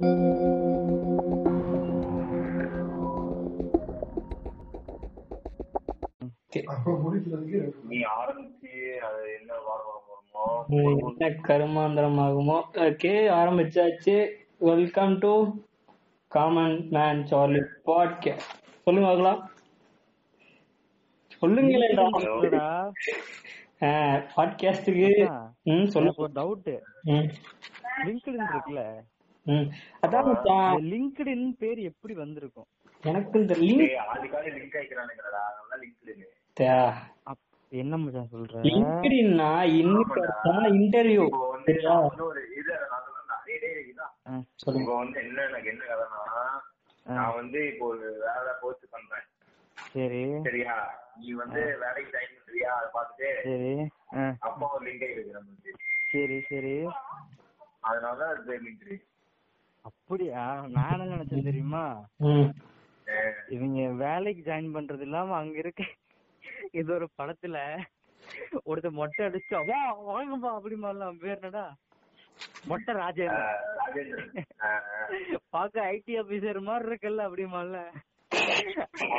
நீ ஆரம்பிச்சு அது என்ன என்ன கருமாந்திரமாகுமோ? ஓகே ஆரம்பிச்சாச்சு. Welcome to common man Charlie podcast சொல்லுங்க பார்க்கலாம் சொல்லுங்களேன்டா. இல்லடா, பாட்காஸ்டுக்கு ம் சொல்லுங்க. ஒரு டவுட் லிங்க்டின் இருக்குல்ல. அதான் லிங்க்டின் பேர் எப்படி வந்திருக்கும்? எனக்கு இந்த லிங்க் ஆளுக்காக லிங்க் ஆயிக்கிறானுங்கடா அதெல்லாம் லிங்க் அப்- என்ன மச்சான் சொல்ற? லிங்க்டின்னா இன்னும் இன்டர்வியூ ஒரு இது இப்போ வந்து என்ன எனக்கு என்ன கதைனா நான் வந்து இப்போ ஒரு வேலை போஸ்ட் பண்றேன். சரி. சரியா? நீ வந்து வேலைக்கு ஜாயின் பண்றியா? அதை பார்த்துட்டு சரி. அப்பா ஒரு லிங்க் இருக்கு நம்மளுக்கு சரி சரி. அதனால அது லிங்க் அப்படியா? நான் என்ன நினைச்சேன் தெரியுமா? இவங்க வேலைக்கு ஜாயின் பண்றது இல்லாம அங்க இருக்க இது ஒரு படத்துல ஒருத்தர் மொட்டை அடிச்சு வா வாங்கப்பா அப்படிமாலாம் பேர் என்னடா? மொட்டை ஆ. பாக்க ஐடி ஆபீசர் மாதிரி இருக்கல்ல அப்படிமால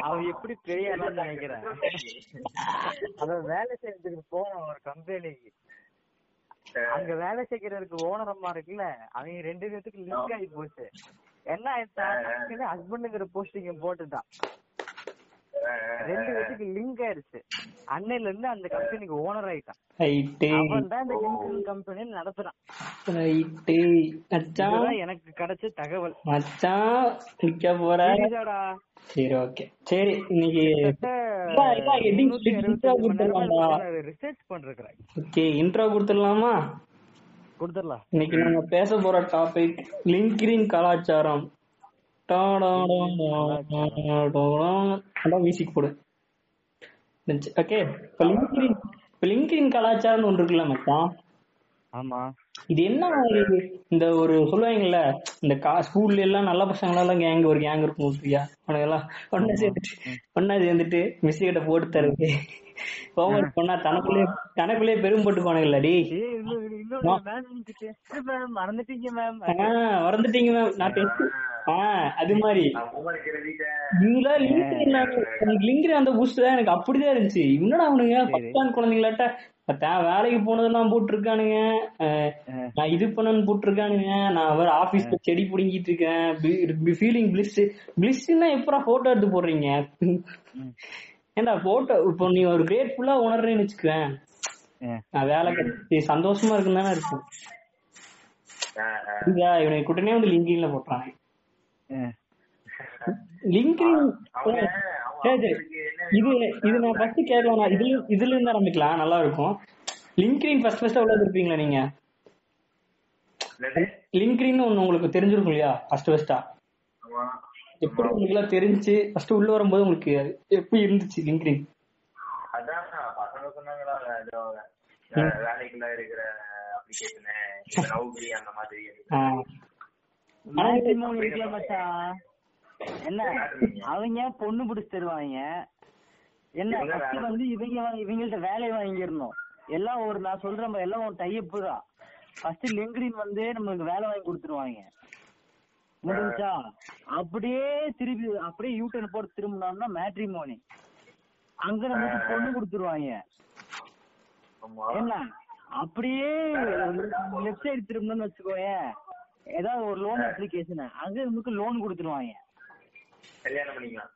அவன் எப்படி பெரிய நினைக்கிறேன்? அவன் வேலை செய்யறதுக்கு போறான் ஒரு கம்பெனிக்கு அங்க வேலை செய்யறதுக்கு ஓனர் அம்மா இருக்குல்ல அவங்க ரெண்டு பேத்துக்கு லிங்க் ஆகி போச்சு. என்ன ஆயிடுச்சு ஹஸ்பண்டுங்கிற போஸ்டிங் போட்டுட்டான் ரெண்டு பேத்துக்கு லிங்க் ஆயிடுச்சு அன்னையில இருந்து அந்த கம்பெனிக்கு ஓனர் ஆயிட்டான். அவன் தான் இந்த லிங்க் கம்பெனி நடத்துறான். எனக்கு கிடைச்ச தகவல். மச்சான் நிக்க போற? சரி ஓகே சரி இன்னைக்கு ரிசர்ச் பண்ணிருக்கிறேன் ஓகே இன்ட்ரோ கொடுத்துடலாமா? கொடுத்துடலாம்? இன்னைக்கு நம்ம பேச போற டாபிக் லிங்கிரின் கலாச்சாரம். மியூசிக் போடு ஓகே இப்ப லிங்கிரின் இப்ப லிங்கிரின் கலாச்சாரம்னு ஒன்று இருக்குல்ல மச்சான் ஆமா இது என்ன இந்த ஒரு சொல்லுவாங்கல்ல இந்த கா ஸ்கூல்ல எல்லாம் நல்ல பசங்க எல்லாம் கேங் ஒரு கேங் இருக்கும் ஃப்ரீயா எல்லாம் ஒன்னா சேர்ந்துட்டு ஒன்னா சேர்ந்துட்டு மிஸ் கிட்ட போட்டு தருது ஹோம்ஒர்க் பண்ணா தனக்குள்ளே தனக்குள்ளே பெரும் போட்டுக்குவானுங்கல்ல டி மறந்துட்டீங்க மேம் ஆஹ் மறந்துட்டீங்க மேம் நான் டெஸ்ட் அது மாதிரி. நான் homework எழுதிட்டேன். இதுல லிங்க் எனக்கு லிங்க் அந்த பூஸ்ட் தான் எனக்கு அப்படிதான் இருந்துச்சு. என்னடா அவனுங்க? பத்தான் குழந்தைங்களாட்ட தான் வேலைக்கு போனதெல்லாம் போட்டிருக்கானுங்க. நான் இது பண்ணன்னு போட்டிருக்கானுங்க. நான் வேற ஆபீஸ்ல செடி புடுங்கிட்டு இருக்கேன். ஃபீலிங் பிளிஸ் பிளிஸ்னா எப்படா போட்டோ எடுத்து போடுறீங்க? ஏன்டா போட்டோ இப்போ நீ ஒரு கிரேட்ஃபுல்லா உணர்றேன்னு வச்சுக்குவேன். நான் வேலை கிடைச்சி சந்தோஷமா இருக்குன்னு தானே இருக்கும். இவனுக்கு உடனே வந்து லிங்கின்ல போட்டானே சரி இது இது நான் ஃபர்ஸ்ட் கேட்கலாம் நான் இதுல இதுல இருந்து ஆரம்பிக்கலாம். நல்லா இருக்கும். லிங்க்ரின் ஃபர்ஸ்ட் ஃபர்ஸ்ட் எவ்வளவு இருப்பீங்களா நீங்க? லிங்க்ரின் ஒண்ணு உங்களுக்கு தெரிஞ்சிருக்கும் இல்லையா? ஃபர்ஸ்ட் ஃபர்ஸ்டா ஆமா. எப்படி உங்களுக்கு எல்லாம் தெரிஞ்சு ஃபர்ஸ்ட் உள்ள வரும்போது உங்களுக்கு எப்படி இருந்துச்சு லிங்க்ரின் அதான் பசங்க சொன்னாங்களா ஏதோ வேலைக்குள்ள இருக்கிற அப்ளிகேஷனு நௌகரி அந்த மாதிரி. என்ன? அவங்க பொண்ணு பிடிச்சு தருவாங்க? என்ன வந்து இவங்க இவங்கள்ட்ட வேலையை வாங்கிடணும். எல்லாம் ஒரு நான் சொல்றேன் எல்லாம் ஒரு டைப் தான். ஃபர்ஸ்ட் லிங்க்டின் வந்து நம்மளுக்கு வேலை வாங்கி கொடுத்துருவாங்க. முடிஞ்சா அப்படியே திருப்பி அப்படியே யூ டர்ன் போட்டு திரும்பினோம்னா மேட்ரிமோனி அங்க நமக்கு பொண்ணு கொடுத்துருவாங்க. என்ன? அப்படியே லெஃப்ட் சைடு திரும்பணும்னு வச்சுக்கோயேன் ஏதாவது ஒரு லோன் அப்ளிகேஷன் அங்க நமக்கு லோன் கொடுத்துருவாங்க. கல்யாணம் பண்ணிக்கலாம்.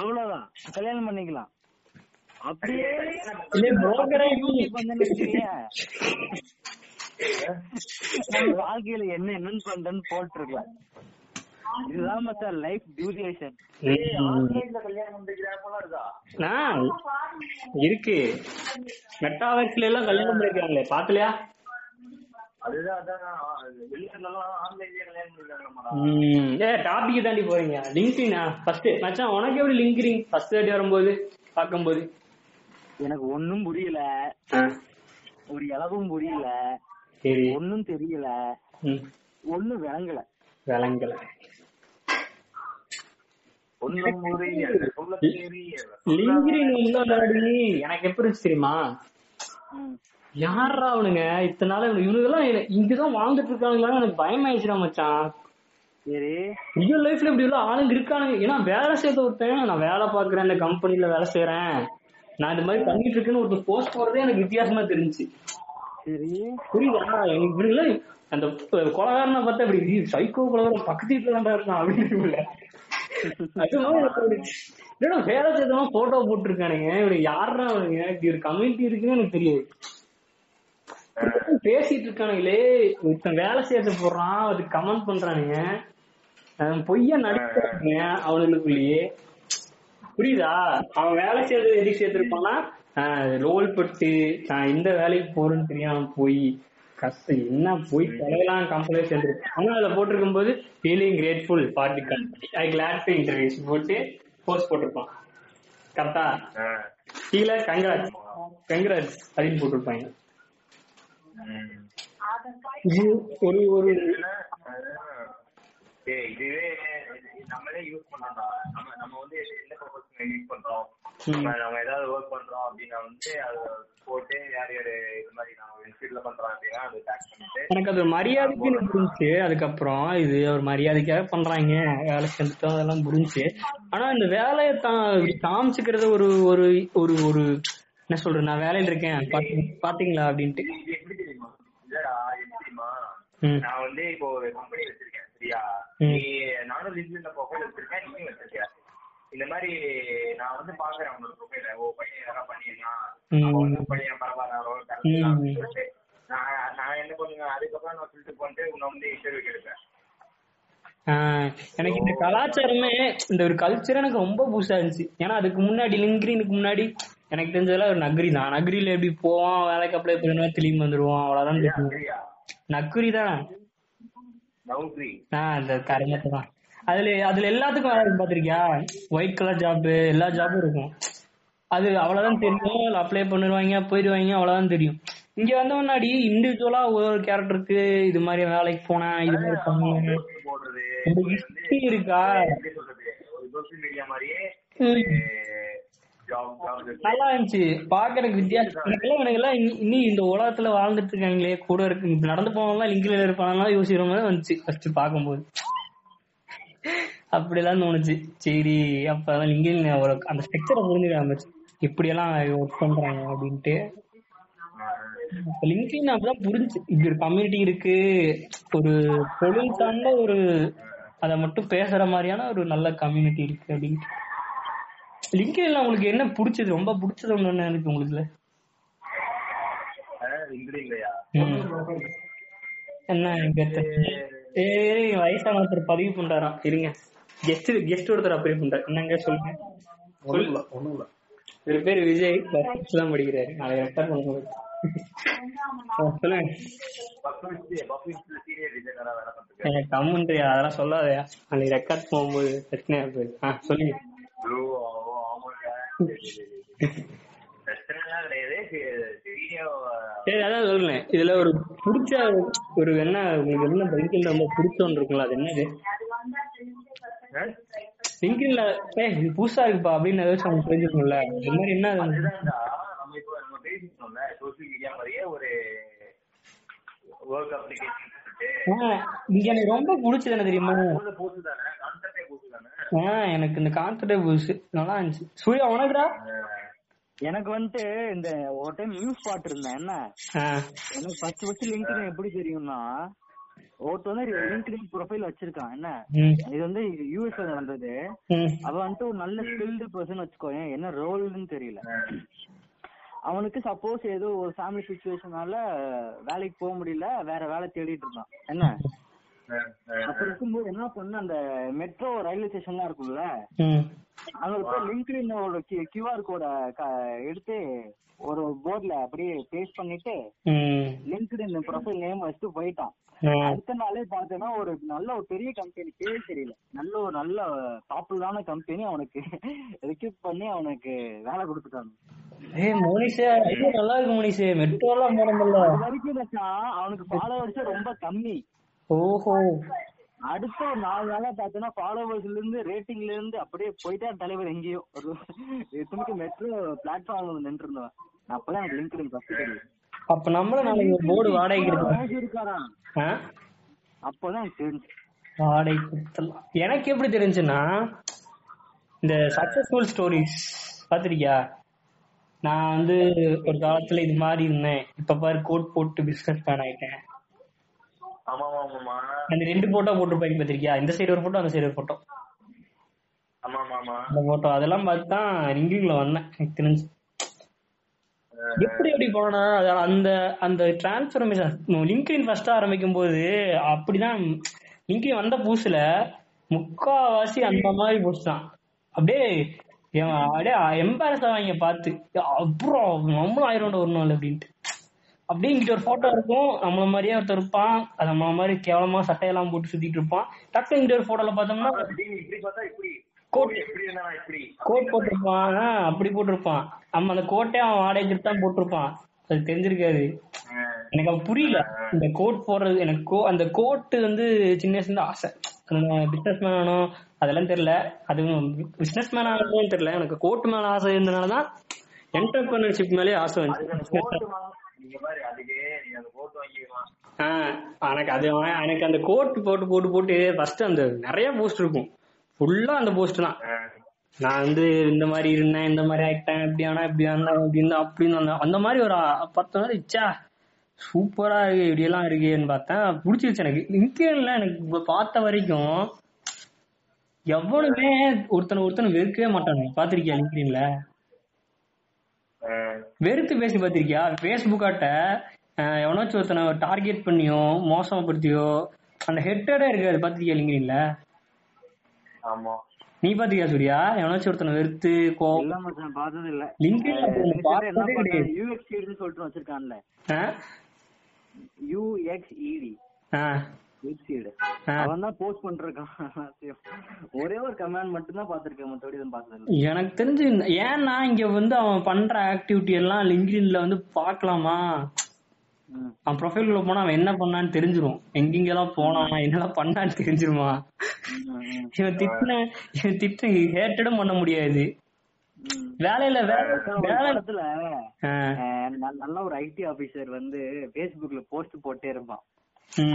அவ்வளவுதான். கல்யாணம் பண்ணிக்கலாம். அப்படியே வாழ்க்கையில என்ன என்னன்னு பண்றேன்னு போட்டிருக்கலாம். இதுதான் மச்சான் லைஃப் டியூரேஷன் இருக்கா? மெட்டாவர்ஸ்ல எல்லாம் கல்யாணம் பண்ணிருக்காங்களே பாக்கலையா? ஏ டாபிக் தாண்டி போறீங்க. லிங்க்டினா ஃபர்ஸ்ட் மச்சான் உனக்கு எப்படி லிங்க்டின் ஃபர்ஸ்ட் வாட்டி வரும்போது பார்க்கும்போது? எனக்கு ஒண்ணும் புரியல. ஒரு இளவும் புரியல. சரி. ஒண்ணும் தெரியல. ம். ஒண்ணும் விளங்கல. விளங்கல ஒன்னும் புரியல சொல்ல தெரியல லிங்க்டின் உள்ளாடி எனக்கு எப்படி தெரியுமா? யாரா அவனுங்க? இத்தனை நாள் இவனுங்க எல்லாம் இங்கதான் வாழ்ந்துட்டு இருக்காங்களான்னு எனக்கு பயமாயிடுச்சுடா மச்சான். சரி. ரியல் லைஃப்ல இப்படி எல்லாம் ஆளுங்க இருக்கானுங்க. ஏன்னா வேலை செய்யறது ஒருத்தன் நான் வேலை பாக்குறேன் இந்த கம்பெனில வேலை செய்யறேன் நான் இந்த மாதிரி பண்ணிட்டு இருக்கேன்னு ஒருத்தர் போஸ்ட் போறதே எனக்கு வித்தியாசமா தெரிஞ்சுச்சு. சரி. புரியுதா? எனக்கு இப்படி இல்ல அந்த கொலகாரனை பார்த்தா இப்படி சைக்கோ கொலகாரன் பக்கத்து வீட்டுல தான் இருக்கான் அப்படின்னு அது என்னடா வேலை செய்தவன் போட்டோ போட்டிருக்கானுங்க. இவரு யாருன்னா அவனுங்க இப்படி ஒரு கம்யூனிட்டி இருக்குன்னு எனக்கு தெரியாது. பேசிட்டு இருக்கானுங்களே. ஒருத்தன் வேலை செய்யறது போடுறான். அதுக்கு கமெண்ட் பண்றானுங்க. பொய்யா நடிக்கிறானுங்க அவனுக்குள்ளேயே புரியுதா? அவன் வேலை செய்யறது எதுக்கு சேர்த்திருப்பான்னா ரோல் பட்டு நான் இந்த வேலைக்கு போறேன்னு தெரியாம போய் கஷ்டம். என்ன போய் தலையெல்லாம் கம்பெனி சேர்ந்துருக்கு ஆனா அதுல போட்டிருக்கும் போது feeling grateful party company I glad to interviews போட்டு போஸ்ட் போட்டிருப்பான் கரெக்டா கீழே கங்கராஜ். கங்கராஜ் அப்படின்னு போட்டிருப்பாங்க. ஒரு ஒரு. இதுவே இது நம்மளே யூஸ் பண்ணோம்டா. நம்ம நம்ம வந்து எந்த பர்பஸ்க்கு யூஸ் பண்றோம்? நம்ம ஏதாவது ஒர்க் பண்றோம் அப்படின்னா வந்து அது போட்டு யார் யாரு இது மாதிரி நம்ம இன்ஸ்டியூட்ல பண்றோம் அப்படின்னா அது டேக் பண்ணிட்டு எனக்கு அது மரியாதைக்கு புரிஞ்சுச்சு. அதுக்கப்புறம் இது ஒரு மரியாதைக்காக பண்றாங்க. வேலை செஞ்சுட்டோம் அதெல்லாம் புரிஞ்சுச்சு. ஆனா இந்த வேலையை தான் காமிச்சுக்கிறது ஒரு ஒரு ஒரு ஒரு என்ன சொல்றது நான் வேலையில இருக்கேன். பாத்தி- பாத்தீங்களா அப்படின்ட்டு. எப்படி தெரியுமா? இல்லடா எப்படி தெரியுமா. நான் வந்து இப்போ ஒரு கம்பெனி வச்சிருக்கேன் சரியா. நீ நானும் லிங்க்ல ப்ரொஃபைல் வச்சிருக்கேன் நீயும் வச்சிருக்க இந்த மாதிரி நான் வந்து பாக்குறேன் உன்னோட ப்ரொஃபைல ஓ பையன் எதனா பண்ணிருக்கான். அவன் வந்து பையன் பரவாயில்ல சொல்லிட்டு நான் நான் என்ன பண்ணுவேன் அதுக்கப்புறம் நான் ஃபில்டர் பண்ணிட்டு உன்னை வந்து இன்டர்வியூ எடுப்பேன் எனக்கு இந்த கலாச்சாரமே இந்த ஒரு கல்ச்சர் எனக்கு ரொம்ப புதுசா இருந்துச்சு. ஏன்னா அதுக்கு முன்னாடி லிங்க்ரினுக்கு முன்னாடி எனக்கு தெரிஞ்சதெல்லாம் ஒரு நக்ரி தான். நக்ரில எப்படி போவான் வேலைக்கு அப்ளை பண்ணுவேன் திரும்பி வந்துருவான் அவ்வளவுதான் நக்குரி தான். ஆஹ் அந்த கருமத்தை தான். அதுல அதுல எல்லாத்துக்கும் வேலை பாத்திருக்கியா? ஒயிட் கலர் ஜாப் எல்லா ஜாபும் இருக்கும். அது அவ்வளவுதான் தெரியும். அப்ளை பண்ணிடுவாங்க போயிடுவாங்க அவ்வளவுதான் தெரியும். இங்க வந்த முன்னாடி இண்டிவிஜுவலா ஒரு கேரக்டருக்கு இது மாதிரி வேலைக்கு போனேன் இது மாதிரி வந்து history இருக்கா நல்லா இருந்துச்சு. பாக்குறதுக்கு வித்தியாசம். இன்னி- இன்னி இந்த உலகத்துல வாழ்ந்துட்டு இருக்காங்களே கூட இருக்கு. நடந்து போனவங்க லிங்க்ல இருப்பாங்க யோசிக்கிற மாதிரி வந்துச்சு. ஃபர்ஸ்ட் பாக்கும்போது அப்படிலாம் தோணுச்சு. சரி அப்ப லிங்கில் ஒரு அந்த ஸ்ட்ரக்சரை புரிஞ்சுக்காம இப்படி எல்லாம் ஒர்க் பண்றாங்க அப்படின்ட்டு. லிங்க்டின் அப்படிதான் புரிஞ்சு இப்படி ஒரு கம்யூனிட்டி இருக்கு. ஒரு தொழில் சார்ந்த ஒரு அத மட்டும் பேசுற மாதிரியான ஒரு நல்ல கம்யூனிட்டி இருக்கு அப்படின்ட்டு. லிங்க்டின்ல உங்களுக்கு என்ன பிடிச்சது? ரொம்ப பிடிச்சது ஒண்ணு என்ன இருக்கு உங்களுக்கு இங்கிலீஷ்லயா ம். என்ன? சரி வயசான ஒருத்தர் பதிவு பண்றாராம் இருங்க கெஸ்ட் கெஸ்ட் ஒருத்தர் அப்படியே பண்றாரு என்னங்க சொல்லுங்க ஒண்ணும் இல்ல ஒண்ணும் இல்ல இவர் பேர் விஜய் பஸ் தான் படிக்கிறாரு நாளைக்கு ரெக்கார்ட் பண்ணும்போது ஆ, சொல்லுங்க கம்முன்ட்டு அதெல்லாம் சொல்லாதயா நாளைக்கு ரெக்கார்ட் போகும்போது பிரச்சனையா ஆ சொல்லுங்க கிடையாது சரி அதான் சொல்லுங்க இதுல ஒரு பிடிச்ச ஒரு என்ன உங்களுக்கு என்ன லிங்கில் ரொம்ப பிடிச்சோன்னு இருக்குங்களா அது என்னது? லிங்கின்ல ஏ இது புதுசா இருக்குப்பா அப்படின்னு ஏதாச்சும் அவங்க தெரிஞ்சுக்கணும்ல இந்த மாதிரி என்ன? நம்ம இப்போ நம்ம பேசிட்டோம்ல சோசியல் மீடியா மாதிரியே ஒரு ஒர்க் அப்ளிகேஷன் இங்க எனக்கு ரொம்ப பிடிச்சது என்ன தெரியுமா? எனக்கு இந்த கான்செப்டே புதுசு நல்லா இருந்துச்சு. சூர்யா உனக்குடா எனக்கு வந்துட்டு இந்த ஒரு டைம் நியூஸ் பாத்துருந்தேன் என்ன? எனக்கு ஃபர்ஸ்ட் ஃபர்ஸ்ட் லிங்க்டின் எப்படி தெரியும்னா ஒருத்தன் வந்து லிங்க்டின் ப்ரொஃபைல் வச்சிருக்கான். என்ன? இது வந்து யூஎஸ்ல நடந்தது. ம், அவன் வந்துட்டு ஒரு நல்ல ஸ்கில்டு பர்சன் வச்சுக்கோயேன் என்ன ரோல்னு தெரியல. அவனுக்கு சப்போஸ் ஏதோ ஒரு ஃபேமிலி சுச்சுவேஷனால வேலைக்கு போக முடியல வேற வேலை தேடிட்டு இருந்தான். என்ன? அப்ப இருக்கும்போது என்ன பண்ண அந்த மெட்ரோ ரயில்வே ஸ்டேஷன்லாம் இருக்கும்ல? ம், அங்க போய் லிங்க்டினோட கியூஆர் கோட எடுத்து ஒரு போர்ட்ல அப்படியே பேஸ்ட் பண்ணிட்டு ம், லிங்க்டின் ப்ரொஃபைல் நேம் வச்சுட்டு போயிட்டான். அடுத்த நாளே பார்த்தேன்னா ஒரு நல்ல ஒரு பெரிய கம்பெனி பேர் தெரியல. நல்ல ஒரு நல்ல பாப்புலரான கம்பெனி அவனுக்கு ரெக்யூட் பண்ணி அவனுக்கு வேலை கொடுத்துட்டாங்க. ஏய் மோனிஷே நல்லா இருக்கு மோனிஷே. மெட்ரோலாம் போறதில்ல அது வரைக்கும் மச்சான் அவனுக்கு ஃபாலோவர்ஸ் ரொம்ப கம்மி. ஓஹோ. அடுத்த ஒரு நாலு நாளா பார்த்தோன்னா ஃபாலோவர்ஸ்ல இருந்து ரேட்டிங்ல இருந்து அப்படியே போயிட்டா தலைவர் எங்கேயோ. ஒரு எத்தனைக்கு மெட்ரோ பிளாட்ஃபார்ம் நின்று இருந்தவன் அப்பதான் எனக்கு லிங்க் ஃபர்ஸ்ட் தெரியும் அப்ப நம்மளும் நாளைக்கு போர்டு வாடகைக்கு எடுக்கலாம் மகேஷ் இருக்காரா ஆ? அப்பதான் தெரிஞ்சு. வாடகை கொடுத்துடலாம் எனக்கு எப்படி தெரிஞ்சுன்னா இந்த சக்சஸ்ஃபுல் ஸ்டோரிஸ் பாத்திருக்கியா நான் வந்து ஒரு காலத்துல இது மாதிரி இருந்தேன். இப்ப பாரு கோட் போட்டு பிசினஸ் மேன் ஆயிட்டேன். அந்த ரெண்டு போட்டோ போட்டிருப்பாங்க பாத்திருக்கியா இந்த சைடு ஒரு போட்டோ அந்த சைடு ஒரு போட்டோ அந்த போட்டோ அதெல்லாம் பார்த்து தான் லிங்கிங்ல வந்தேன். எனக்கு தெரிஞ்சு. எப்படி எப்படி போனா அந்த அந்த டிரான்ஸ்பர்மேஷன் லிங்க்டின் ஃபர்ஸ்ட் ஆரம்பிக்கும் போது அப்படிதான் லிங்க்டின் வந்த புதுசுல முக்காவாசி அந்த மாதிரி போஸ்ட் தான் அப்படியே அப்படியே எம்பாரஸ் ஆவாங்க பார்த்து. அப்புறம் நம்மளும் ஆயிரம் ஒரு நாள் அப்படின்ட்டு. அப்படியே இங்கிட்ட ஒரு போட்டோ இருக்கும். நம்மள மாதிரியே ஒருத்தர் இருப்பான். அது நம்மள மாதிரி கேவலமா சட்டையெல்லாம் போட்டு சுத்திட்டு இருப்பான். டக்கு இங்கிட்ட ஒரு போட்டோல பார்த்தோம்னா கோட் இருந்தா போட்டிருப்பான். அப்படி போட்டிருப்பான். நம்ம அந்த கோட்டே அவன் வாடகை தான் போட்டிருப்பான். அது தெரிஞ்சிருக்காது. எனக்கு அப்ப புரியல. இந்த கோட் போடுறது எனக்கு கோ அந்த கோட் வந்து சின்ன வயசுல ஆசை. பிசினஸ் மேன் ஆகணும் அதெல்லாம் தெரியல. அது பிசினஸ் மேன் ஆகணும்னு தெரியல. எனக்கு கோட் மேல ஆசை இருந்தனாலதான் என்டர்பிரினர்ஷிப் மேலே ஆசை அதுக்கு எனக்கு அது எனக்கு அந்த கோட் போட்டு போட்டு போட்டு ஃபர்ஸ்ட் அந்த நிறைய போஸ்ட் இருக்கும். ஃபுல்லா அந்த போஸ்ட் தான். நான் வந்து இந்த மாதிரி இருந்தேன் இந்த மாதிரி ஆயிட்டேன் இப்படி ஆனா இப்படி ஆனா இருந்தா அப்படின்னு அந்த மாதிரி ஒரு பத்து நாள் இச்சா சூப்பரா இருக்கு இப்படி எல்லாம் இருக்கேன்னு பார்த்தேன். பிடிச்சிருச்சு எனக்கு. லிங்க்டின்ல எனக்கு பார்த்த வரைக்கும் எவனுமே ஒருத்தனை ஒருத்தனை வெறுக்கவே மாட்டானுங்க. பாத்திருக்கியா லிங்க்டின்ல வெறுத்து பேசி பாத்திருக்கியா பேஸ்புக்காட்ட எவனாச்சும் ஒருத்தனை டார்கெட் பண்ணியோ மோசமப்படுத்தியோ அந்த ஹெட்டடே இருக்காது. பாத்திருக்கியா லிங்க்டின்ல ஆமா. நீ பாத்திருக்கியா சூர்யா? எவனாச்சும் ஒருத்தனை வெறுத்து கோவம் பார்த்தது இல்ல ஒண்ணு பார்த்ததே கிடையாது. யூஎக்ஸ்இடி சொல்லிட்டு வச்சிருக்கான்ல. ஆ? யூஎக்ஸ்இடி எனக்கு தெரிஞ்சு ஏன்னா இங்க வந்து அவன் பண்ற ஆக்டிவிட்டி எல்லாம் லிங்க்டின்ல வந்து பார்க்கலாமா? ம். அவன் ப்ரொஃபைல்குள்ள போனா அவன் என்ன பண்ணான்னு தெரிஞ்சிரும். எங்கெங்கெல்லாம் போனான் என்னெல்லாம் பண்ணான்னு தெரிஞ்சிருமா? இவன் திட்டின இவன் திட்டு ஹேட்டடும் பண்ண முடியாது. வேலையில வேலை நல்ல ஒரு ஐடி ஆபீசர் வந்து Facebookல போஸ்ட் போட்டே இருப்பான்.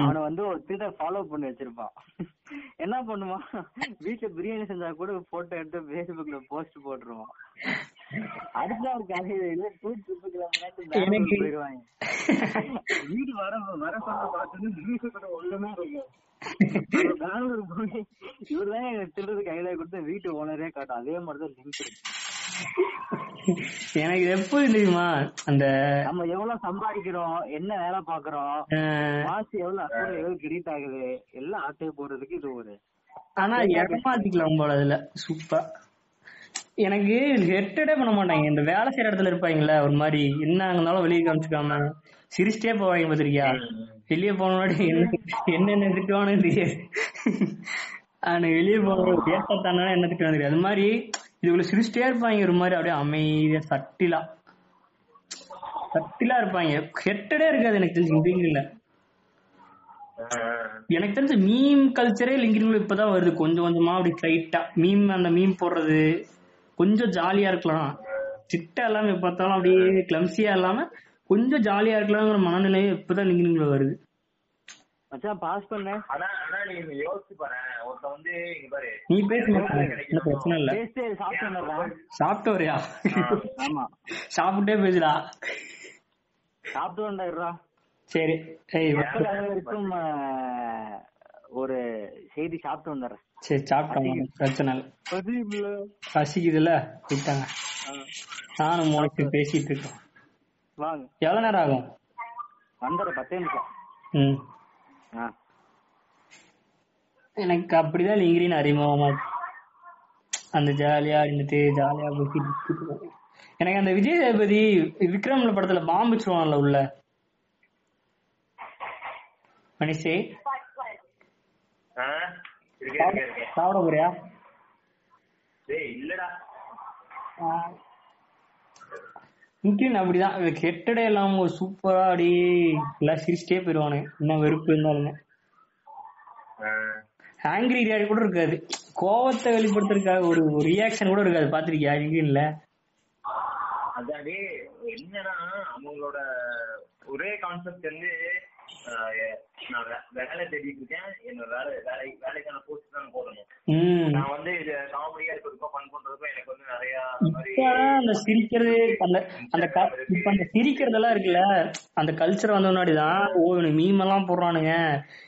அவனை வந்து ஒரு ட்விட்டர் ஃபாலோ பண்ணி வச்சிருப்பான். என்ன பண்ணுவான்? வீட்டுல பிரியாணி செஞ்சா கூட போட்டோ எடுத்து Facebookல போஸ்ட் போட்டுருவான். அடுத்த எனக்கு போயிருவாங்க வீடு வர வர சொன்ன பார்த்து ஒண்ணுமே இருக்கும் பெங்களூர் போய் இவர்தான் ஐடியா கொடுத்து வீட்டு ஓனரே காட்டும். அதே மாதிரிதான் லிங்க் எனக்கு எப்படி தெரியுமா? அந்த நம்ம எவ்வளவு சம்பாதிக்கிறோம் என்ன வேலை பாக்குறோம் ஆ, மாசம் எவ்வளவு அக்கௌண்ட் எவ்வளவு கிரெடிட் ஆகுது எல்லாம் ஆட்டை போடுறதுக்கு இது ஒரு ஆனா ஏமாத்திக்கலாம் போல அதுல. சூப்பர். எனக்கு ஹெட்டடே பண்ண மாட்டாங்க. இந்த வேலை செய்யற இடத்துல இருப்பாங்கல்ல ஒரு மாதிரி. என்ன இருந்தாலும் வெளியே காமிச்சுக்காம சிரிச்சிட்டே போவாங்க பாத்திருக்கியா வெளியே போனோட என்ன என்னென்ன திட்டுவானு தெரியாது ஆனா வெளியே போன பேசத்தானா என்ன திட்டுவானு தெரியாது. அது மாதிரி இதுக்குள்ள சிரிச்சிட்டே இருப்பாங்க ஒரு மாதிரி அப்படியே அமைதியா சட்டிலா. சட்டிலா இருப்பாங்க. ஹெட்டடே இருக்காது எனக்கு தெரிஞ்சு இங்கிலீஷ்ல. எனக்கு தெரிஞ்ச மீம் கல்ச்சரே லிங்கின்ல இப்பதான் வருது. கொஞ்சம் கொஞ்சமா அப்படி ஸ்ட்ரைட்டா மீம் அந்த மீம் போடுறது கொஞ்சம் ஜாலியா இருக்கலாம். சிட்டா எல்லாமே பார்த்தாலும் அப்படியே கிளம்சியா இல்லாம கொஞ்சம் ஜாலியா இருக்கலாங்கிற மனநிலை இப்பதான் லிங்கின்ல வருது. மச்சான் பாஸ் பண்ண. ஆனா ஆனா நீ யோசிச்சு பாரு. வந்து இங்க பாரு. நீ பேச என்ன பிரச்சனை இல்ல. பேசிட்டு சாப்பிட்டு சாப்பிட்டு வரியா ஆமா. சாப்பிட்டே பேசுடா. சாப்பிட்டு வந்துடுறா சரி. ஏய் வரைக்கும் ஒரு செய்தி சாப்பிட்டு வந்துடுறேன் சரி சாப்பிட்டோம் பிரச்சனை இல்ல. பதிவுல பசிக்குதுல்ல விட்டாங்க நானும் உனக்கு பேசிட்டு இருக்கோம். வாங்க. எவ்வளவு நேரம் ஆகும்? வந்துடுறேன் பத்தே நிமிஷம். ம். ஆ. எனக்கு அப்படிதான் லிங்கிரின் அறிமுகமா. அந்த ஜாலியா இருந்துட்டு ஜாலியா சுத்திட்டு எனக்கு அந்த விஜய் சேதுபதி விக்ரம்ல படத்துல பாம்பு வச்சிருவான்ல உள்ள. மனுஷே சாப்பிட போறியா? டேய் இல்லடா. லிங்கிரின் அப்படிதான். கெட்டடே இல்லாம சூப்பரா அப்படியே எல்லாம் சிரிச்சிட்டே போயிருவானு இன்னும் வெறுப்பு இருந்தாலுமே. ஆ. ஆங்கிரி ரியாக்ட் கூட இருக்காது. கோவத்தை வெளிப்படுத்துறதுக்காக ஒரு ரியாக்ஷன் கூட இருக்காது. பாத்திருக்கியா அதான் டேய் என்னன்னா அவங்களோட ஒரே கான்செப்ட் வந்து நான் வேலை தேடிட்டு இருக்கேன். என்னோட வேலை வேலை வேலைக்கான போஸ்ட் தான் போடணும். நான் வந்து இது காமெடியா இருக்கிறதுக்கும் ஃபன் பண்றதுக்கும் எனக்கு இப்பதான் அந்த சிரிக்கிறது அந்த அந்த க- இப்ப அந்த சிரிக்கிறதெல்லாம் இருக்குல்ல அந்த கல்ச்சர் வந்த முன்னாடிதான் ஓ இவனுக்கு மீம் எல்லாம் போடுறானுங்க.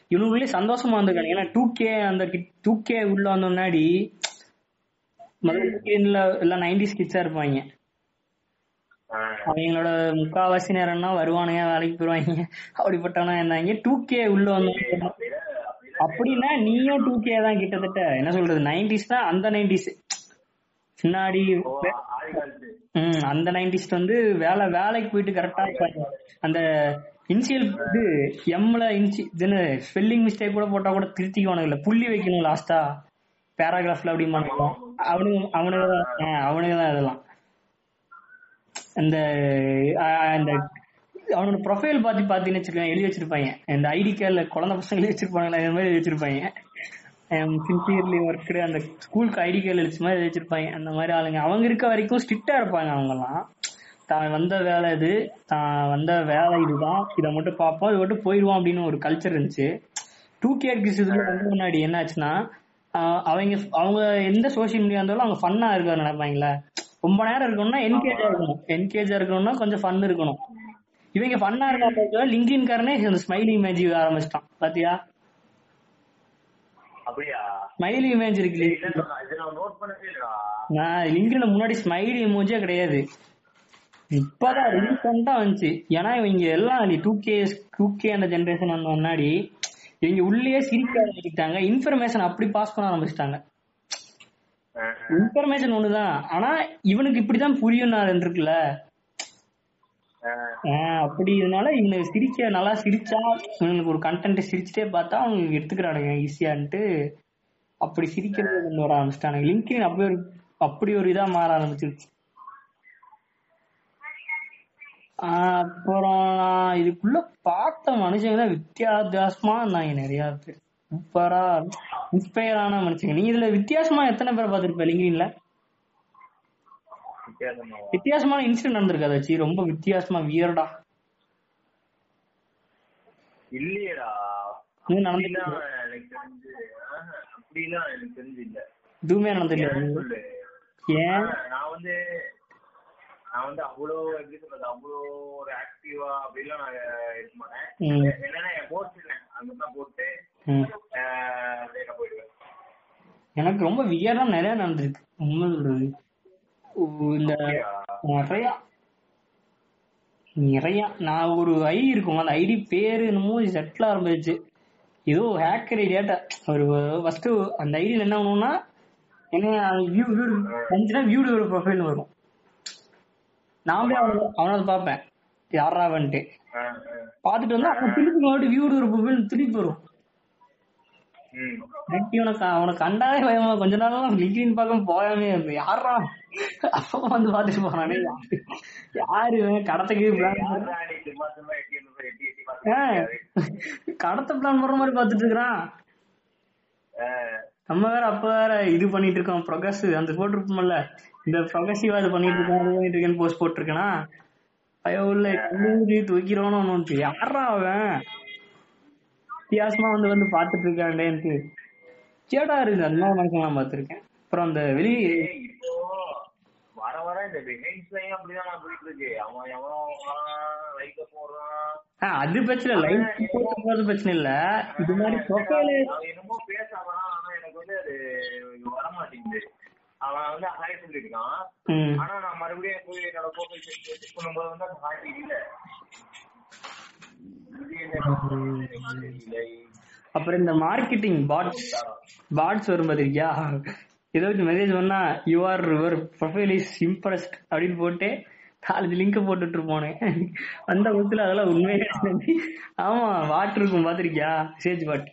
இவனுக்குள்ளே சந்தோஷமா இருந்திருக்காங்க ஏன்னா டூ கே அந்த டூ கே உள்ள வந்த முன்னாடி முதல்ல எல்லாம் நைன்டிஸ் கிட்ஸா இருப்பாங்க. அவங்களோட முக்காவாசி நேரம்னா வருவானுங்க வேலைக்கு போயிருவாங்க. அப்படிப்பட்டவனா இருந்தாங்க. டூ கே உள்ள வந்து அப்படிதான் அப்படிதான் அப்படின்னா நீயும் டூ கே தான் கிட்டத்தட்ட. என்ன சொல்றது? நைன்டிஸ் தான் அந்த நைன்டிஸ் பின்னாடி ஓ, ஆதி காலத்து. ம் அந்த நைன்டிஸ் வந்து வேலை வேலைக்கு போயிட்டு கரெக்டா அந்த இனிஷியல் இது எம்ல இன்சி இதுன்னு ஸ்பெல்லிங் மிஸ்டேக் கூட போட்டா கூட திருத்திக்குவானுங்க இல்ல புள்ளி வைக்கணும் லாஸ்டா பேராகிராஃப்ல அப்படி மாட்டோம் அவனுங்க அவனுங்க அவனுங்க தான் இதெல்லாம். அந்த அந்த அவனோட ப்ரொஃபைல் பார்த்து பார்த்தீங்கன்னு வச்சிருக்காங்க எழுதி வச்சிருப்பாங்க. இந்த ஐடி கார்டில் குழந்தை பசங்க எழுதி வச்சிருப்பாங்களா இந்த மாதிரி எழுதி வச்சிருப்பாங்க. சின்சியர்லி ஒர்க்கு அந்த ஸ்கூலுக்கு ஐடி கார்டு அடிச்ச மாதிரி வச்சிருப்பாங்க. அந்த மாதிரி ஆளுங்க. அவங்க இருக்க வரைக்கும் ஸ்ட்ரிக்டா இருப்பாங்க அவங்கெல்லாம். தான் வந்த வேலை இது. தான் வந்த வேலை இதுதான். இதை மட்டும் பார்ப்போம் இது மட்டும் போயிடுவோம் அப்படின்னு ஒரு கல்ச்சர் இருந்துச்சு. டூ கே கிஸ் வந்து முன்னாடி என்ன ஆச்சுன்னா அவங்க அவங்க எந்த சோஷியல் மீடியா இருந்தாலும் அவங்க ஃபன்னா இருக்க நினைப்பாங்களே. ரொம்ப நேரம் இருக்கணும்னா என்கேஜா இருக்கணும். என்கேஜா இருக்கணும்னா கொஞ்சம் ஃபன் இருக்கணும். இவங்க ஃபன்னா இருக்க லிங்கின் காரனே இந்த ஸ்மைலி இமேஜ் ஆரம்பிச்சிட்டான். பாத்தியா? அப்படியா? ஸ்மைலி இமேஜ் இருக்கு இல்ல, நான் இதை நான் நோட் பண்ணவே இல்லடா. நான் லிங்க்ல முன்னாடி ஸ்மைலி இமோஜியே கிடையாது. இப்பதான் ரீசெண்டா வந்துச்சு. ஏன்னா இவங்க எல்லாம் டூ கே டூ கே அந்த ஜென்ரேஷன் வந்த முன்னாடி இவங்க உள்ளேயே சிரிக்க ஆரம்பிச்சிட்டாங்க. இன்ஃபர்மேஷன் அப்படி பாஸ் பண்ண ஆரம்பிச்சிட்டாங்க. இன்ஃபர்மேஷன் ஒண்ணுதான். ஆனா இவனுக்கு இப்படிதான் புரியும் இருக்குல்ல ஆஹ் ஆஹ் அப்படி இதனால இவனுக்கு சிரிக்க நல்லா சிரிச்சா இவனுக்கு ஒரு கண்டென்ட் சிரிச்சுட்டே பார்த்தா அவங்க எடுத்துக்கிறானுங்க ஈஸியான்ட்டு அப்படி சிரிக்கிறது கொண்டு வர ஆரம்பிச்சிட்டானுங்க. லிங்க்டின் அப்படி ஒரு அப்படி ஒரு இதா மாற ஆரம்பிச்சிருச்சு. ஆஹ் அப்புறம் நான் இதுக்குள்ள பார்த்த மனுஷங்க தான் வித்தியாசமா இருந்தாங்க நிறைய பேர் சூப்பரா இன்ஸ்பயர் ஆன மனுஷங்க. நீ இதுல வித்தியாசமா எத்தனை பேரை பார்த்திருப்ப வித்தியாசமா வித்தியாசமான இன்சிடென்ட் நடந்திருக்கு அதாச்சி ரொம்ப வித்தியாசமா வியர்டா இல்லையேடா. நடந்துட்டு அப்படிலாம் எனக்கு தெரிஞ்சு அப்படிலாம் எனக்கு தெரிஞ்சு இல்ல. எதுவுமே நடந்தில்ல ஏன் நான் வந்து நான் வந்து அவ்வளோ எப்படி சொல்றது அவ்வளோ ஒரு ஆக்டிவா அப்படிலாம் நான் இருக்க மாட்டேன். என்னன்னா என் போட்டு அப்படியே நான் போயிடுவேன். எனக்கு ரொம்ப வியர்டா நிறைய நடந்திருக்கு. உண்மை சொல்றது. இந்த நிறைய நிறைய நான் ஒரு ஐடி இருக்கும் அந்த ஐடி பேரு என்னமோ செட்டில் ஆரம்பிச்சு ஏதோ ஹேக்கர் ஐடியாட்ட ஒரு ஃபர்ஸ்ட் அந்த ஐடியில் என்ன பண்ணுவோம்னா என்ன வியூ வியூ வந்துச்சுன்னா வியூடு ஒரு ப்ரொஃபைல் வரும். போய் அவனை அவனை பார்ப்பேன். யாரா வந்துட்டு. பார்த்துட்டு வந்து அவன் திருப்பி மறுபடியும் வியூடு ஒரு ப்ரொஃபைல் திருப்பி வரும். இவனுக்கு அவனை கண்டாலே பயமா கொஞ்ச நாள் லிங்கின் பக்கம் போயாமே இருந்து யாரா அப்பா வந்து பாத்துட்டு போறானே யாரு? கடத்துக்கு கடத்த பிளான் பண்ற மாதிரி பாத்துட்டு இருக்கிறான் நம்ம வேற அப்ப வேற இது பண்ணிட்டு இருக்கோம் ப்ரொகஸ் அந்த போட்டிருப்போம்ல இந்த ப்ரொகசிவா இது பண்ணிட்டு இருக்கேன் இது பண்ணிட்டு இருக்கேன்னு போஸ்ட் போட்டிருக்கேனா? ஐயோ உள்ள கல்லூரி தூக்கிறோன்னு யாரா அவன்? வித்தியாசமா வந்து வந்து பாத்துட்டு இருக்காண்டேன்ட்டு கேடா இருக்கு அந்த மாதிரி மனுஷன் பாத்திருக்கேன் அப்புறம் அந்த வெளி இந்த அப்படிதான் போயிட்டு இருக்கு அவன் எவனோ லைக்க போடுறான். அது பிரச்சனை போட்டு போறது பிரச்சனை இல்ல. இது மாதிரி என்னமோ பேச வரான் ஆனா எனக்கு வந்து அது வர மாட்டேங்குது அவன் வந்து ஹாய் சொல்லிருக்கான் ஆனா நான் மறுபடியும் போய் என்னோட செக் பண்ணும்போது வந்து அந்த ஹாய் இல்ல. அப்புறம் இந்த மார்க்கெட்டிங் பாட்ஸ் பாட்ஸ் வரும் பாத்திருக்கியா ஏதாவது மெசேஜ் பண்ணா you are your profile is impressed அப்படின்னு போட்டு காலேஜ் லிங்க் போட்டுட்டு போனேன் அந்த வகுத்துல அதெல்லாம் உண்மையே ஆமா வாட் இருக்கும் பாத்திருக்கியா மெசேஜ் பாட்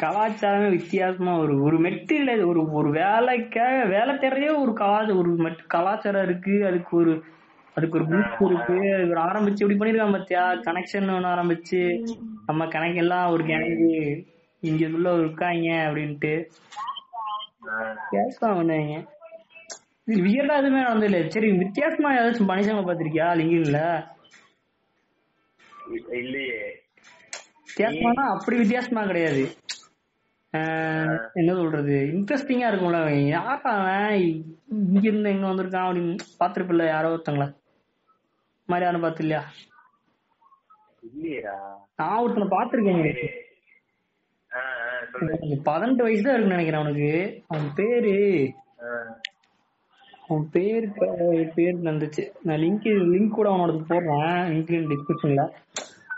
கலாச்சாரமே வித்தியாசமா ஒரு ஒரு மெட்டீரியல் ஒரு ஒரு வேலைக்காக வேலை தேடுறதே ஒரு கலாச்சாரம் ஒரு மெட்- கலாச்சாரம் இருக்கு. அதுக்கு ஒரு அதுக்கு ஒரு குரூப் இருக்கு. இவர் ஆரம்பிச்சு இப்படி பண்ணிருக்கான் பாத்தியா? கனெக்ஷன் ஒன்று ஆரம்பிச்சு. நம்ம கணக்கெல்லாம் ஒரு கிணங்கு இங்கக்குள்ள இருக்காங்க அப்படின்ட்டு. வித்தியாசமா பண்ணாங்க இது வியர்டா எதுவுமே நடந்தது சரி வித்தியாசமா ஏதாச்சும் மனுஷங்க பாத்திருக்கியா லிங்கின்ல? இல்லையே. வித்தியாசமானா அப்படி வித்தியாசமா கிடையாது. என்ன சொல்றது? இன்ட்ரெஸ்டிங்கா இருக்கும்ல யாரா அவன்? இங்க இருந்து எங்க வந்திருக்கான் அப்படின்னு பாத்திருப்பில்ல யாரோ ஒருத்தங்களா. மாதிரி யாரும் பார்த்து இல்லையா நான் ஒருத்தனை பாத்திருக்கேன் ஆ, ஆ, சொல்லு அவனுக்கு பதினெட்டு வயசு தான் இருக்குன்னு நினைக்கிறேன் அவனுக்கு. அவன் பேரு அவன் பேரு க- பேர் வந்துச்சு. நான் லிங்க் லிங்க் கூட அவனோட போடுறேன். லிங்க் டிஸ்கிரிப்ஷன்ல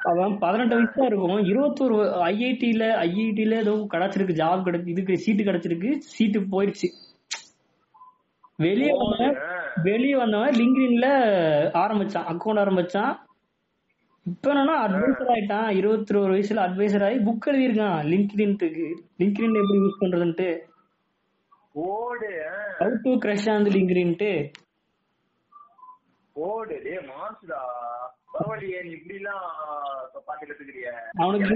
அவன் பதினெட்டு வயசு தான் இருக்கும் இருபத்தோரு ஐஐடில ஐஐடில ஏதோ கிடைச்சிருக்கு. ஜாப் கிடைச்சு இதுக்கு சீட்டு கிடைச்சிருக்கு. சீட்டு போயிடுச்சு. வெளியே வந்தவன் வெளியே வந்தவன் லிங்க்டின்ல ஆரம்பிச்சான். அக்கௌண்ட் ஆரம்பிச்சான். இப்ப என்னன்னா அட்வைசர் ஆயிட்டான். இருபத்தி ஒரு வயசுல அட்வைசர் ஆகி புக் எழுதியிருக்கான். லிங்க்டின்ட்டுக்கு லிங்க்டின் எப்படி யூஸ் பண்றதுன்ட்டு. ஓடு ஹவு டு கிரஷ் ஆன் லிங்க்டின்ட்டு ஓடு டேய் மாசுடா. பரவாயில்லையே நீ இப்படி எல்லாம் பாட்டு கத்துக்கிறிய அவனுக்கு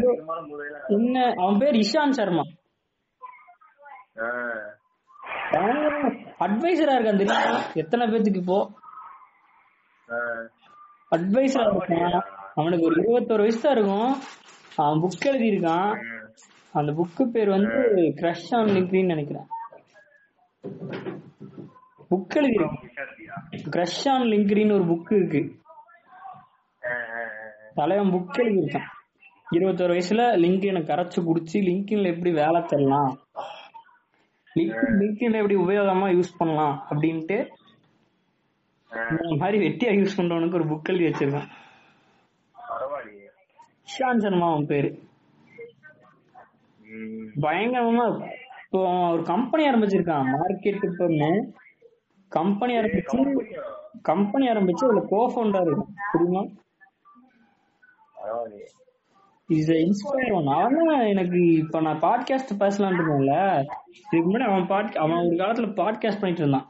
என்ன அவன் பேர் இஷாந்த் சர்மா. அட்வைசரா இருக்கான் தெரியுமா? எத்தனை பேத்துக்கு இப்போ? அட்வைசரா இருக்கான். அவனுக்கு ஒரு இருபத்தோரு வயசு தான் இருக்கும். அவன் புக் எழுதியிருக்கான். அந்த புக்கு பேர் வந்து கிரஷ் ஆன் லிங்க்டின் நினைக்கிறேன். புக் எழுதியிருக்கான். கிரஷ் ஆன் லிங்க்டின் ஒரு புக் இருக்கு. தலைவன் புக் எழுதியிருக்கான். இருபத்தோரு வயசுல லிங்க்டினை கரைச்சு குடிச்சு லிங்க்டின்ல எப்படி வேலை தரலாம்? லிங்க்டின்ல எப்படி உபயோகமா யூஸ் பண்ணலாம் அப்படின்ட்டு இந்த மாதிரி வெட்டியா யூஸ் பண்றவனுக்கு ஒரு புக் எழுதி வச்சிருக்கான். இஷாந்த் சர்மா அவன் பேரு. பயங்கரமா இப்போ ஒரு கம்பெனி ஆரம்பிச்சிருக்கான். மார்க்கெட் இப்பன்னு கம்பெனி ஆரம்பிச்சு கம்பெனி ஆரம்பிச்சு அதுல கோ ஃபவுண்டர் இருக்கும் தெரியுமா இஸ் இன்ஸ்பயர் அவன் எனக்கு இப்ப நான் பாட்காஸ்ட் பேசலாம்னு இருக்கேன்ல இதுக்கு முன்னாடி அவன் பாட் அவன் ஒரு காலத்துல பாட்காஸ்ட் பண்ணிட்டு இருந்தான்.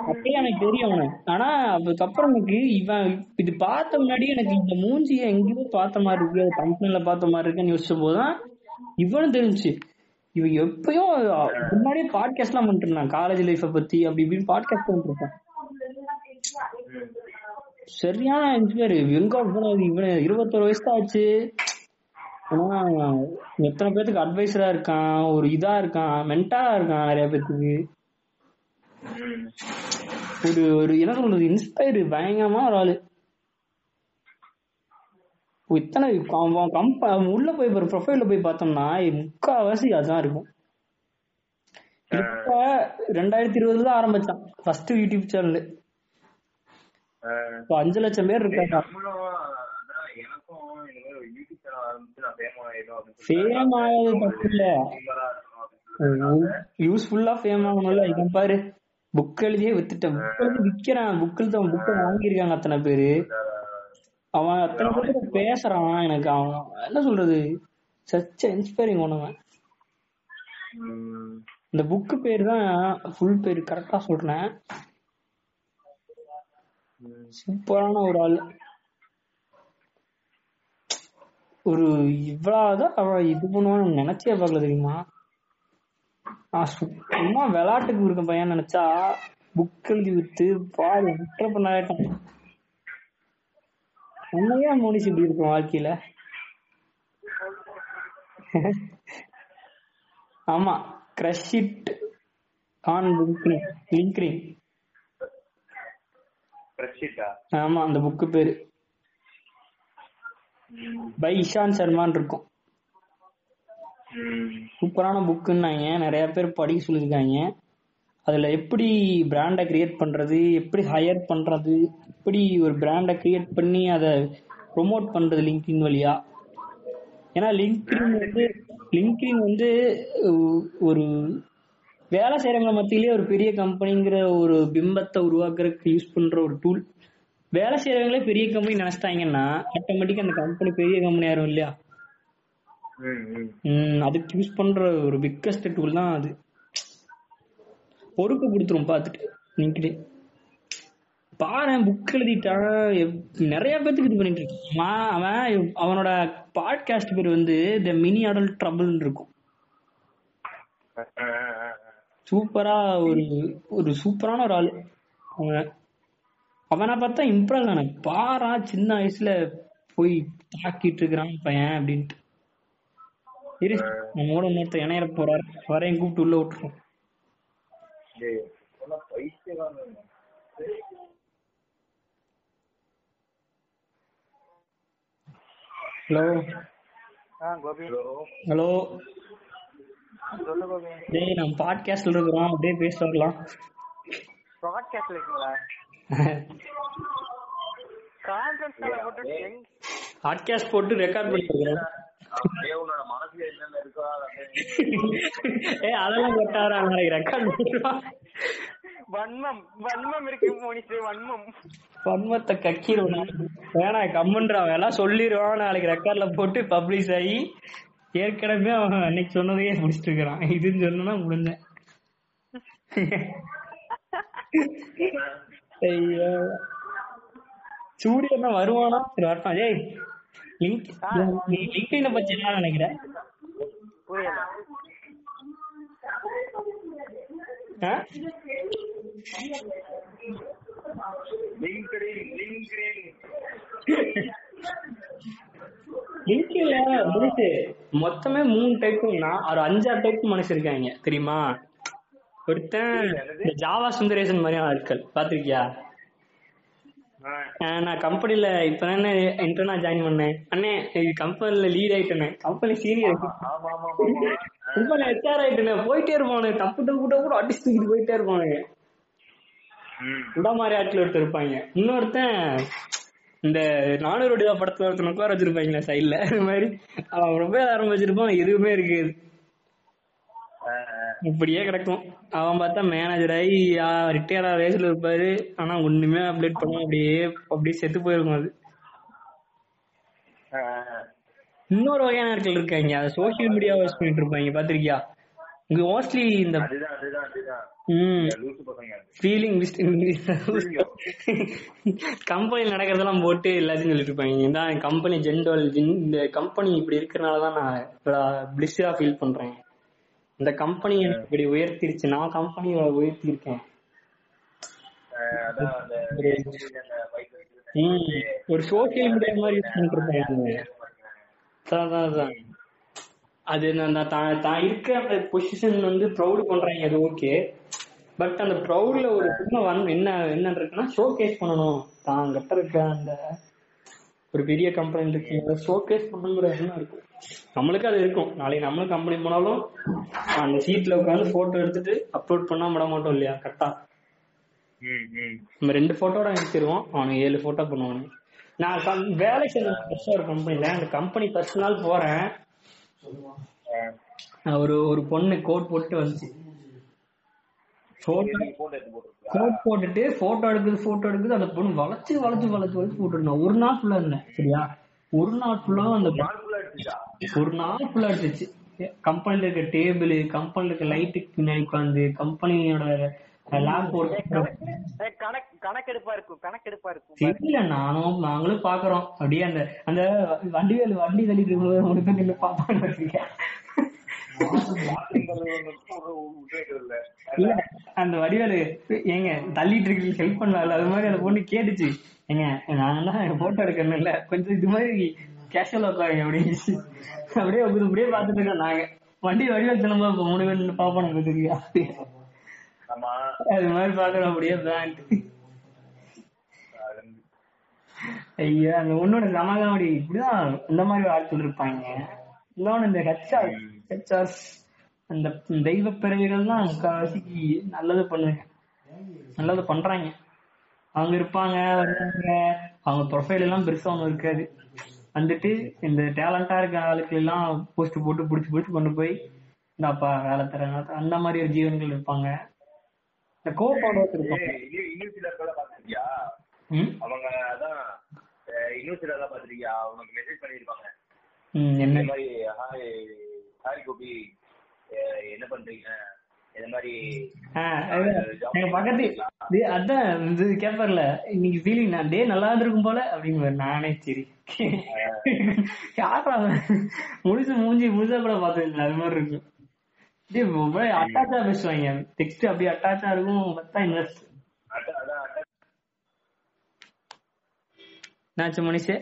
அப்பயே எனக்கு தெரியும் அவனை. ஆனா அதுக்கப்புறம் எனக்கு இவன் இது பார்த்த முன்னாடி எனக்கு இந்த மூஞ்சிய எங்கேயோ பார்த்த மாதிரி இருக்கு. அது கம்பெனில பார்த்த மாதிரி இருக்குன்னு யோசிச்ச போதுதான் இவனும் தெரிஞ்சுச்சு. இவன் எப்பயும் முன்னாடியே பாட்காஸ்ட் எல்லாம் பண்ணிட்டு இருந்தான். காலேஜ் லைஃப பத்தி அப்படி இப்படின்னு பாட்காஸ்ட் பண்ணிட்டு இருப்பான் சரியான இன்ஜினியர் எங்க போனது இவனு இருபத்தொரு வயசு தான் ஆச்சு. ஆனா எத்தனை பேத்துக்கு அட்வைசரா இருக்கான்? ஒரு இதா இருக்கான். மென்டாரா இருக்கான் நிறைய பேத்துக்கு. ஒரு ஒரு என்ன சொல்றது இன்ஸ்பயர் பயங்கரமா ஒரு ஆளு. இத்தனை கம்ப உள்ள போய் ஒரு ப்ரொஃபைல்ல போய் பார்த்தோம்னா முக்காவாசி அதான் இருக்கும். இப்ப ரெண்டாயிரத்தி இருபதுல தான் ஆரம்பிச்சான் ஃபர்ஸ்ட் யூடியூப் சேனல் இப்போ அஞ்சு லட்சம் பேர் இருக்காங்க. ஃபேம் ஆகாது தப்பு இல்ல. யூஸ்ஃபுல்லா ஃபேம் ஆகணும்ல இவன் பாரு. புக் எழுதியே வித்துட்டேன். புக் எழுதி விக்கிறான். புக்கில் தான் புக்கை வாங்கியிருக்காங்க அத்தனை பேரு. அவன் அத்தனை பேருக்கு பேசுறான் எனக்கு. அவன் என்ன சொல்றது? சச்ச இன்ஸ்பைரிங் ஒண்ணுவன். இந்த புக்கு பேர் தான் ஃபுல் பேர். கரெக்டா சொல்றேன். சூப்பரான ஒரு ஆள். ஒரு இவ்வளவுதான் அவன் இது பண்ணுவான்னு நினைச்சே பார்க்கல தெரியுமா? சும்மா விளையாட்டுக்கு இருக்க பையன் நினைச்சா புக் எழுதி வித்து பாரு விட்டுற பண்ணாயிட்டான். உண்மையா மோனிஷ் இப்படி இருக்கும் வாழ்க்கையில? ஆமா crush it on LinkedIn LinkedIn ஆமா அந்த புக்கு பேரு. பை இஷாந்த் சர்மான் இருக்கும். சூப்பரான புக்குன்னாங்க நிறைய பேர் படிக்க சொல்லியிருக்காங்க. அதுல எப்படி பிராண்டை கிரியேட் பண்றது எப்படி ஹையர் பண்றது எப்படி ஒரு பிராண்டை கிரியேட் பண்ணி அதை ப்ரொமோட் பண்றது லிங்க்டின் வழியா? ஏன்னா லிங்க்டின் வந்து லிங்க்டின் வந்து ஒரு வேலை செய்யறவங்க மத்தியிலேயே ஒரு பெரிய கம்பெனிங்கிற ஒரு பிம்பத்தை உருவாக்குறதுக்கு யூஸ் பண்ற ஒரு டூல் வேலை செய்யறவங்களே பெரிய கம்பெனி நினைச்சிட்டாங்கன்னா ஆட்டோமேட்டிக்கா அந்த கம்பெனி பெரிய கம்பெனி ஆயிரும் இல்லையா? அதுக்கு யூஸ் பண்ற ஒரு பிக்கஸ்ட் டூல் தான் அது. பொறுப்பு கொடுத்துரும் பார்த்துட்டு நீங்களே. பாரு புக் எழுதிட்டான் நிறைய பேத்துக்கு இது பண்ணிட்டு இருக்கான் அவன் அவன் அவனோட பாட்காஸ்ட் பேர் வந்து த மினி அடல் ட்ரபிள் இருக்கும். சூப்பரா ஒரு ஒரு சூப்பரான ஒரு ஆளு. அவன் அவனை பார்த்தா இம்ப்ரெஸ் ஆனேன் பாரா சின்ன வயசுல போய் தாக்கிட்டு இருக்கிறான் பையன் அப்படின்ட்டு. இரு நம்ம கூட இன்னொருத்தர் இணையற போறாரு. வரையும் கூப்பிட்டு உள்ள விட்டுருவோம். ஹலோ. ஆ கோபி. Bro, hello. சொல்லு கோபி. டேய் நம்ம பாட்காஸ்ட்ல இருக்கிறோம். அப்படியே பேசிட்டு வரலாம். ப்ராட்காஸ்ட்ல இருக்கீங்களா? கான்ஃபரன்ஸ் போட்டு எங்க பாட்காஸ்ட் போட்டு ரெக்கார்ட் பண்ணிட்டு இருக்கிறோம். உன்னோட மனசுல என்னென்ன இருக்கோ அதெல்லாம் கொட்டாரா ரெக்கார்ட் வன்மம். வன்மம் இருக்கு வன்மம். பன்மத்தை கக்கிடுவான் வேணாம் கம்மன்றான் எல்லாம் சொல்லிடுவான் நாளைக்கு ரெக்கார்ட்ல போட்டு பப்ளிஷ் ஆகி ஏற்கனவே அவன் அன்னைக்கு சொன்னதையே முடிச்சிட்டு இருக்கிறான். இதுன்னு சொன்னா முடிஞ்சேன். ஐயோ. சூரியன் வருவானா? சரி வரட்டான் ஏய் லிங்க் நீ லிங்க்டின பத்தி என்ன நினைக்கிற? புரியல. லிங்க்டின்ல மனுஷு மொத்தமே மூணு டைப்புனா ஒரு அஞ்சாறு டைப் மனுஷன் இருக்காங்க தெரியுமா? ஒருத்தன் ஜாவா சுந்தரேசன் மாதிரியான ஆட்கள். பாத்திருக்கியா நான் கம்பெனில இப்ப தானே இன்டர்னா ஜாயின் பண்ணேன். அண்ணே கம்பெனில lead ஆயிட்டேனே. Company senior. Company HR ஆயிட்டேனே. போயிட்டே இருப்பானு. தப்பு தப்பு கூட அடிச்சு தூக்கிட்டு போயிட்டே இருப்பானுங்க. இந்த மாதிரி ஆட்கள் ஒருத்தர் இருப்பாங்க. இன்னொருத்தன் இந்த நானூறு ரூபா படத்துல ஒருத்தன் உட்கார வச்சிருப்பாங்களே சைட்ல அது மாதிரி அவன் ரொம்ப ஆரம்பிச்சிருப்பான் எதுவுமே இருக்காது. இப்படியே கிடக்கும். அவன் பார்த்தா மேனேஜர் ஆகி ரிட்டையர் ஆகிற வயசுல இருப்பாரு. ஆனா ஒண்ணுமே அப்டேட் பண்ண அப்படியே அப்படியே செத்து போயிருக்கும் அது. இன்னொரு வகையான ஆட்கள் இருக்காங்க. அதை சோசியல் மீடியா யூஸ் பண்ணிட்டு இருப்பாங்க. பாத்திருக்கியா இங்க மோஸ்ட்லி இந்த ஃபீலிங் கம்பெனியில் நடக்கிறதெல்லாம் போட்டு எல்லாத்தையும் சொல்லிட்டு இருப்பாங்க. இந்த கம்பெனி ஜென்ரல் இந்த கம்பெனி இப்படி இருக்கிறனால தான் நான் பிளிஸ்ஸா ஃபீல் பண்றேன். இந்த கம்பெனி எனக்கு இப்படி உயர்த்திருச்சு. நான் கம்பெனி உயர்த்திருக்கேன் ஒரு சோசியல் மீடியா மாதிரி யூஸ் அதான். அது நான் தான் இருக்கிற அந்த பொசிஷன் வந்து ப்ரௌட் பண்றாங்க அது ஓகே பட் அந்த ப்ரௌட்ல ஒரு சின்ன என்ன என்ன இருக்குன்னா ஷோ கேஸ் பண்ணணும். தான் கிட்ட இருக்க அந்த ஒரு பெரிய கம்பெனி இருக்கு ஷோ கேஸ் பண்ணுங்கிற எண்ணம் இருக்கும். நம்மளுக்கு அது இருக்கும். நாளைக்கு நம்மளும் கம்பெனி போனாலும் அந்த சீட்ல உட்காந்து போட்டோ எடுத்துட்டு அப்லோட் பண்ணா விட மாட்டோம் இல்லையா? கரெக்டா. நம்ம ரெண்டு போட்டோட அனுப்பிச்சிருவோம் அவனுக்கு ஏழு போட்டோ பண்ணுவானு. நான் வேலை செய்ய ஒரு கம்பெனில அந்த கம்பெனி ஃபர்ஸ்ட் நாள் போறேன். ஒரு ஒரு பொண்ணு கோட் போட்டு வந்துச்சு. போட்டோ கோட் போட்டுட்டு போட்டோ எடுக்குது போட்டோ எடுக்குது அந்த பொண்ணு வளைச்சு வளைச்சு வளைச்சு வளைச்சு போட்டுருந்தேன் ஒரு நாள் ஃபுல்லா இருந்தேன் சரியா? ஒரு நாள் ஃபுல்லா அந்த? ஒரு நாள் ஃபுல்லா இருந்துச்சு கம்பெனில இருக்க டேபிள் கம்பெனில இருக்க லைட்டுக்கு பின்னாடி உட்காந்து கம்பெனியோட தெரியல நானும் நாங்களும் பாக்குறோம். அப்படியே அந்த அந்த வண்டி வேலை வண்டி தள்ளிட்டு நின்று பாப்பான்னு வச்சிருக்கேன் இல்ல. அந்த வடிவேலு ஏங்க தள்ளிட்டு இருக்கு ஹெல்ப் பண்ணல அது மாதிரி அந்த பொண்ணு கேட்டுச்சு. ஏங்க நான் தான் போட்டோ எடுக்கணும் இல்ல கொஞ்சம் இது மாதிரி கேஷுவலா உட்காருங்க அப்படின்னு. அப்படியே உட்காந்து அப்படியே பாத்துட்டு இருக்கோம் நாங்க. வண்டி வடிவேல் திரும்ப மூணு பேர் பாப்போம் எனக்கு தெரியா. அது மாதிரி பாக்குறோம் அப்படியே பேண்ட் ஐயா அந்த உன்னோட சமாதானடி இப்படிதான் இந்த மாதிரி ஆட்கள் இருப்பாங்க இன்னொன்னு இந்த ஹெச்ஆர் ஹெச்ஆர்ஸ் அந்த தெய்வ பிறவிகள் தான் முக்காவாசிக்கு நல்லது பண்ணுங்க. நல்லது பண்றாங்க. அவங்க இருப்பாங்க அவங்க ப்ரொஃபைல் எல்லாம் பெருசா ஒண்ணும் இருக்காது. வந்துட்டு இந்த டேலண்டா இருக்க ஆளுக்கு எல்லாம் போஸ்ட் போட்டு புடிச்சு புடிச்சு கொண்டு போய் இந்தாப்பா வேலை தரேன் அந்த மாதிரி ஒரு ஜீவன்கள் இருப்பாங்க. இந்த கோப்பாடு அவங்க அதான் எல்லாம் பாத்திருக்கியா? உனக்கு மெசேஜ் பண்ணிருப்பாங்க என்ன? இந்த மாதிரி ஹாய் கோபி என்ன பண்றீங்க? பக்கத்து அதான் இது கேப்பார்ல இன்னைக்கு ஃபீலிங் நான் டே நல்லா இருந்திருக்கும் போல அப்படிங்குவாரு. நானே சரி. யாரா மூஞ்சி முழுசா கூட பார்த்தது அது மாதிரி இருக்கும். அட்டாச்சா பேசுவாங்க. டெக்ஸ்ட் அப்படியே அட்டாச்சா இருக்கும். பார்த்தா இன்வெஸ்ட். என்னாச்சு மனுஷே?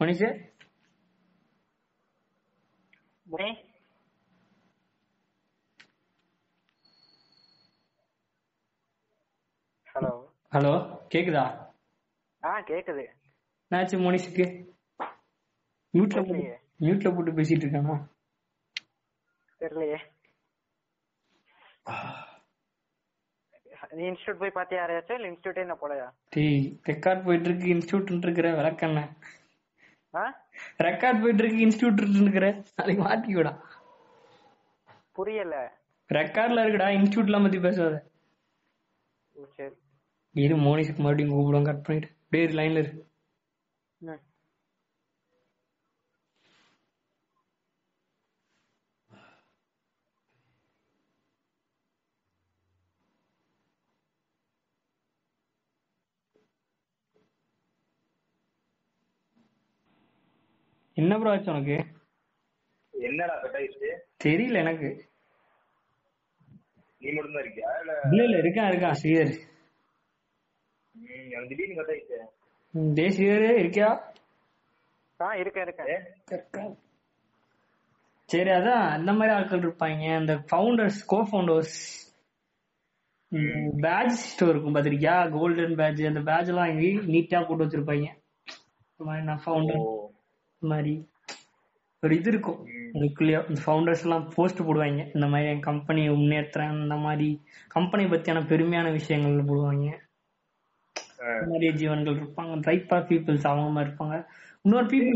மனுஷே? முனி ஹலோ ஹலோ கேக்குதா? ஆ கேக்குது. என்னாச்சு மனுஷுக்கு? மியூட்ல போட்டு. மியூட்ல போட்டு பேசிட்டு இருக்கானா தெரியலையே. நீ இன்ஸ்டியூட் போய் பாத்தியா யாரையாச்சும்? இல்ல இன்ஸ்டியூட்டே என்ன போலையா? டேய் ரெக்கார்ட் போயிட்டு இருக்கு இன்ஸ்டியூட் இருக்கிற விளக்கண்ண ஆ? ரெக்கார்ட் போயிட்டு இருக்கு இன்ஸ்டியூட் இருக்கிற நாளைக்கு மாட்டிக்கூடா. புரியல. ரெக்கார்ட்ல இருக்குடா இன்ஸ்டியூட்லாம் பத்தி பேசாத. இரு மோனிஷுக்கு மறுபடியும் கூப்பிடுவோம் கட் பண்ணிட்டு. அப்படியே லைன்ல இரு. என்ன ப்ரோ ஆச்சு உனக்கு? என்னடா கட் ஆயிடுச்சு? தெரியல எனக்கு. நீ மட்டும் தான் இருக்கியா? இல்ல இல்ல இல்ல இருக்கான் இருக்கான் ஸ்ரீதர். எனக்கு திடீர்னு கட் ஆயிடுச்சு. ம், டேய் ஸ்ரீதர் இருக்கியா? ஆ இருக்கேன் இருக்கேன். சரி அதான் அந்த மாதிரி ஆட்கள் இருப்பாங்க அந்த founders co founders patch store இருக்கும் பாத்திருக்கியா? கோல்டன் பேட்ச் அந்த பேட்ச் எல்லாம் வாங்கி நீட்டா போட்டு வச்சிருப்பாங்க நான் ஃபவுண்டர் மாதிரி ஒரு இது இருக்கும். அதுக்குள்ளேயே இந்த ஃபவுண்டர்ஸ் எல்லாம் போஸ்ட் போடுவாங்க. இந்த மாதிரி என் கம்பெனி முன்னேற்றேன் இந்த மாதிரி கம்பெனி பத்தியான பெருமையான விஷயங்கள் போடுவாங்க. இந்த மாதிரி ஜீவன்கள் இருப்பாங்க. டைப் ஆஃப் பீப்புள்ஸ் அவங்க மாதிரி இருப்பாங்க. இன்னொரு பீப்புள்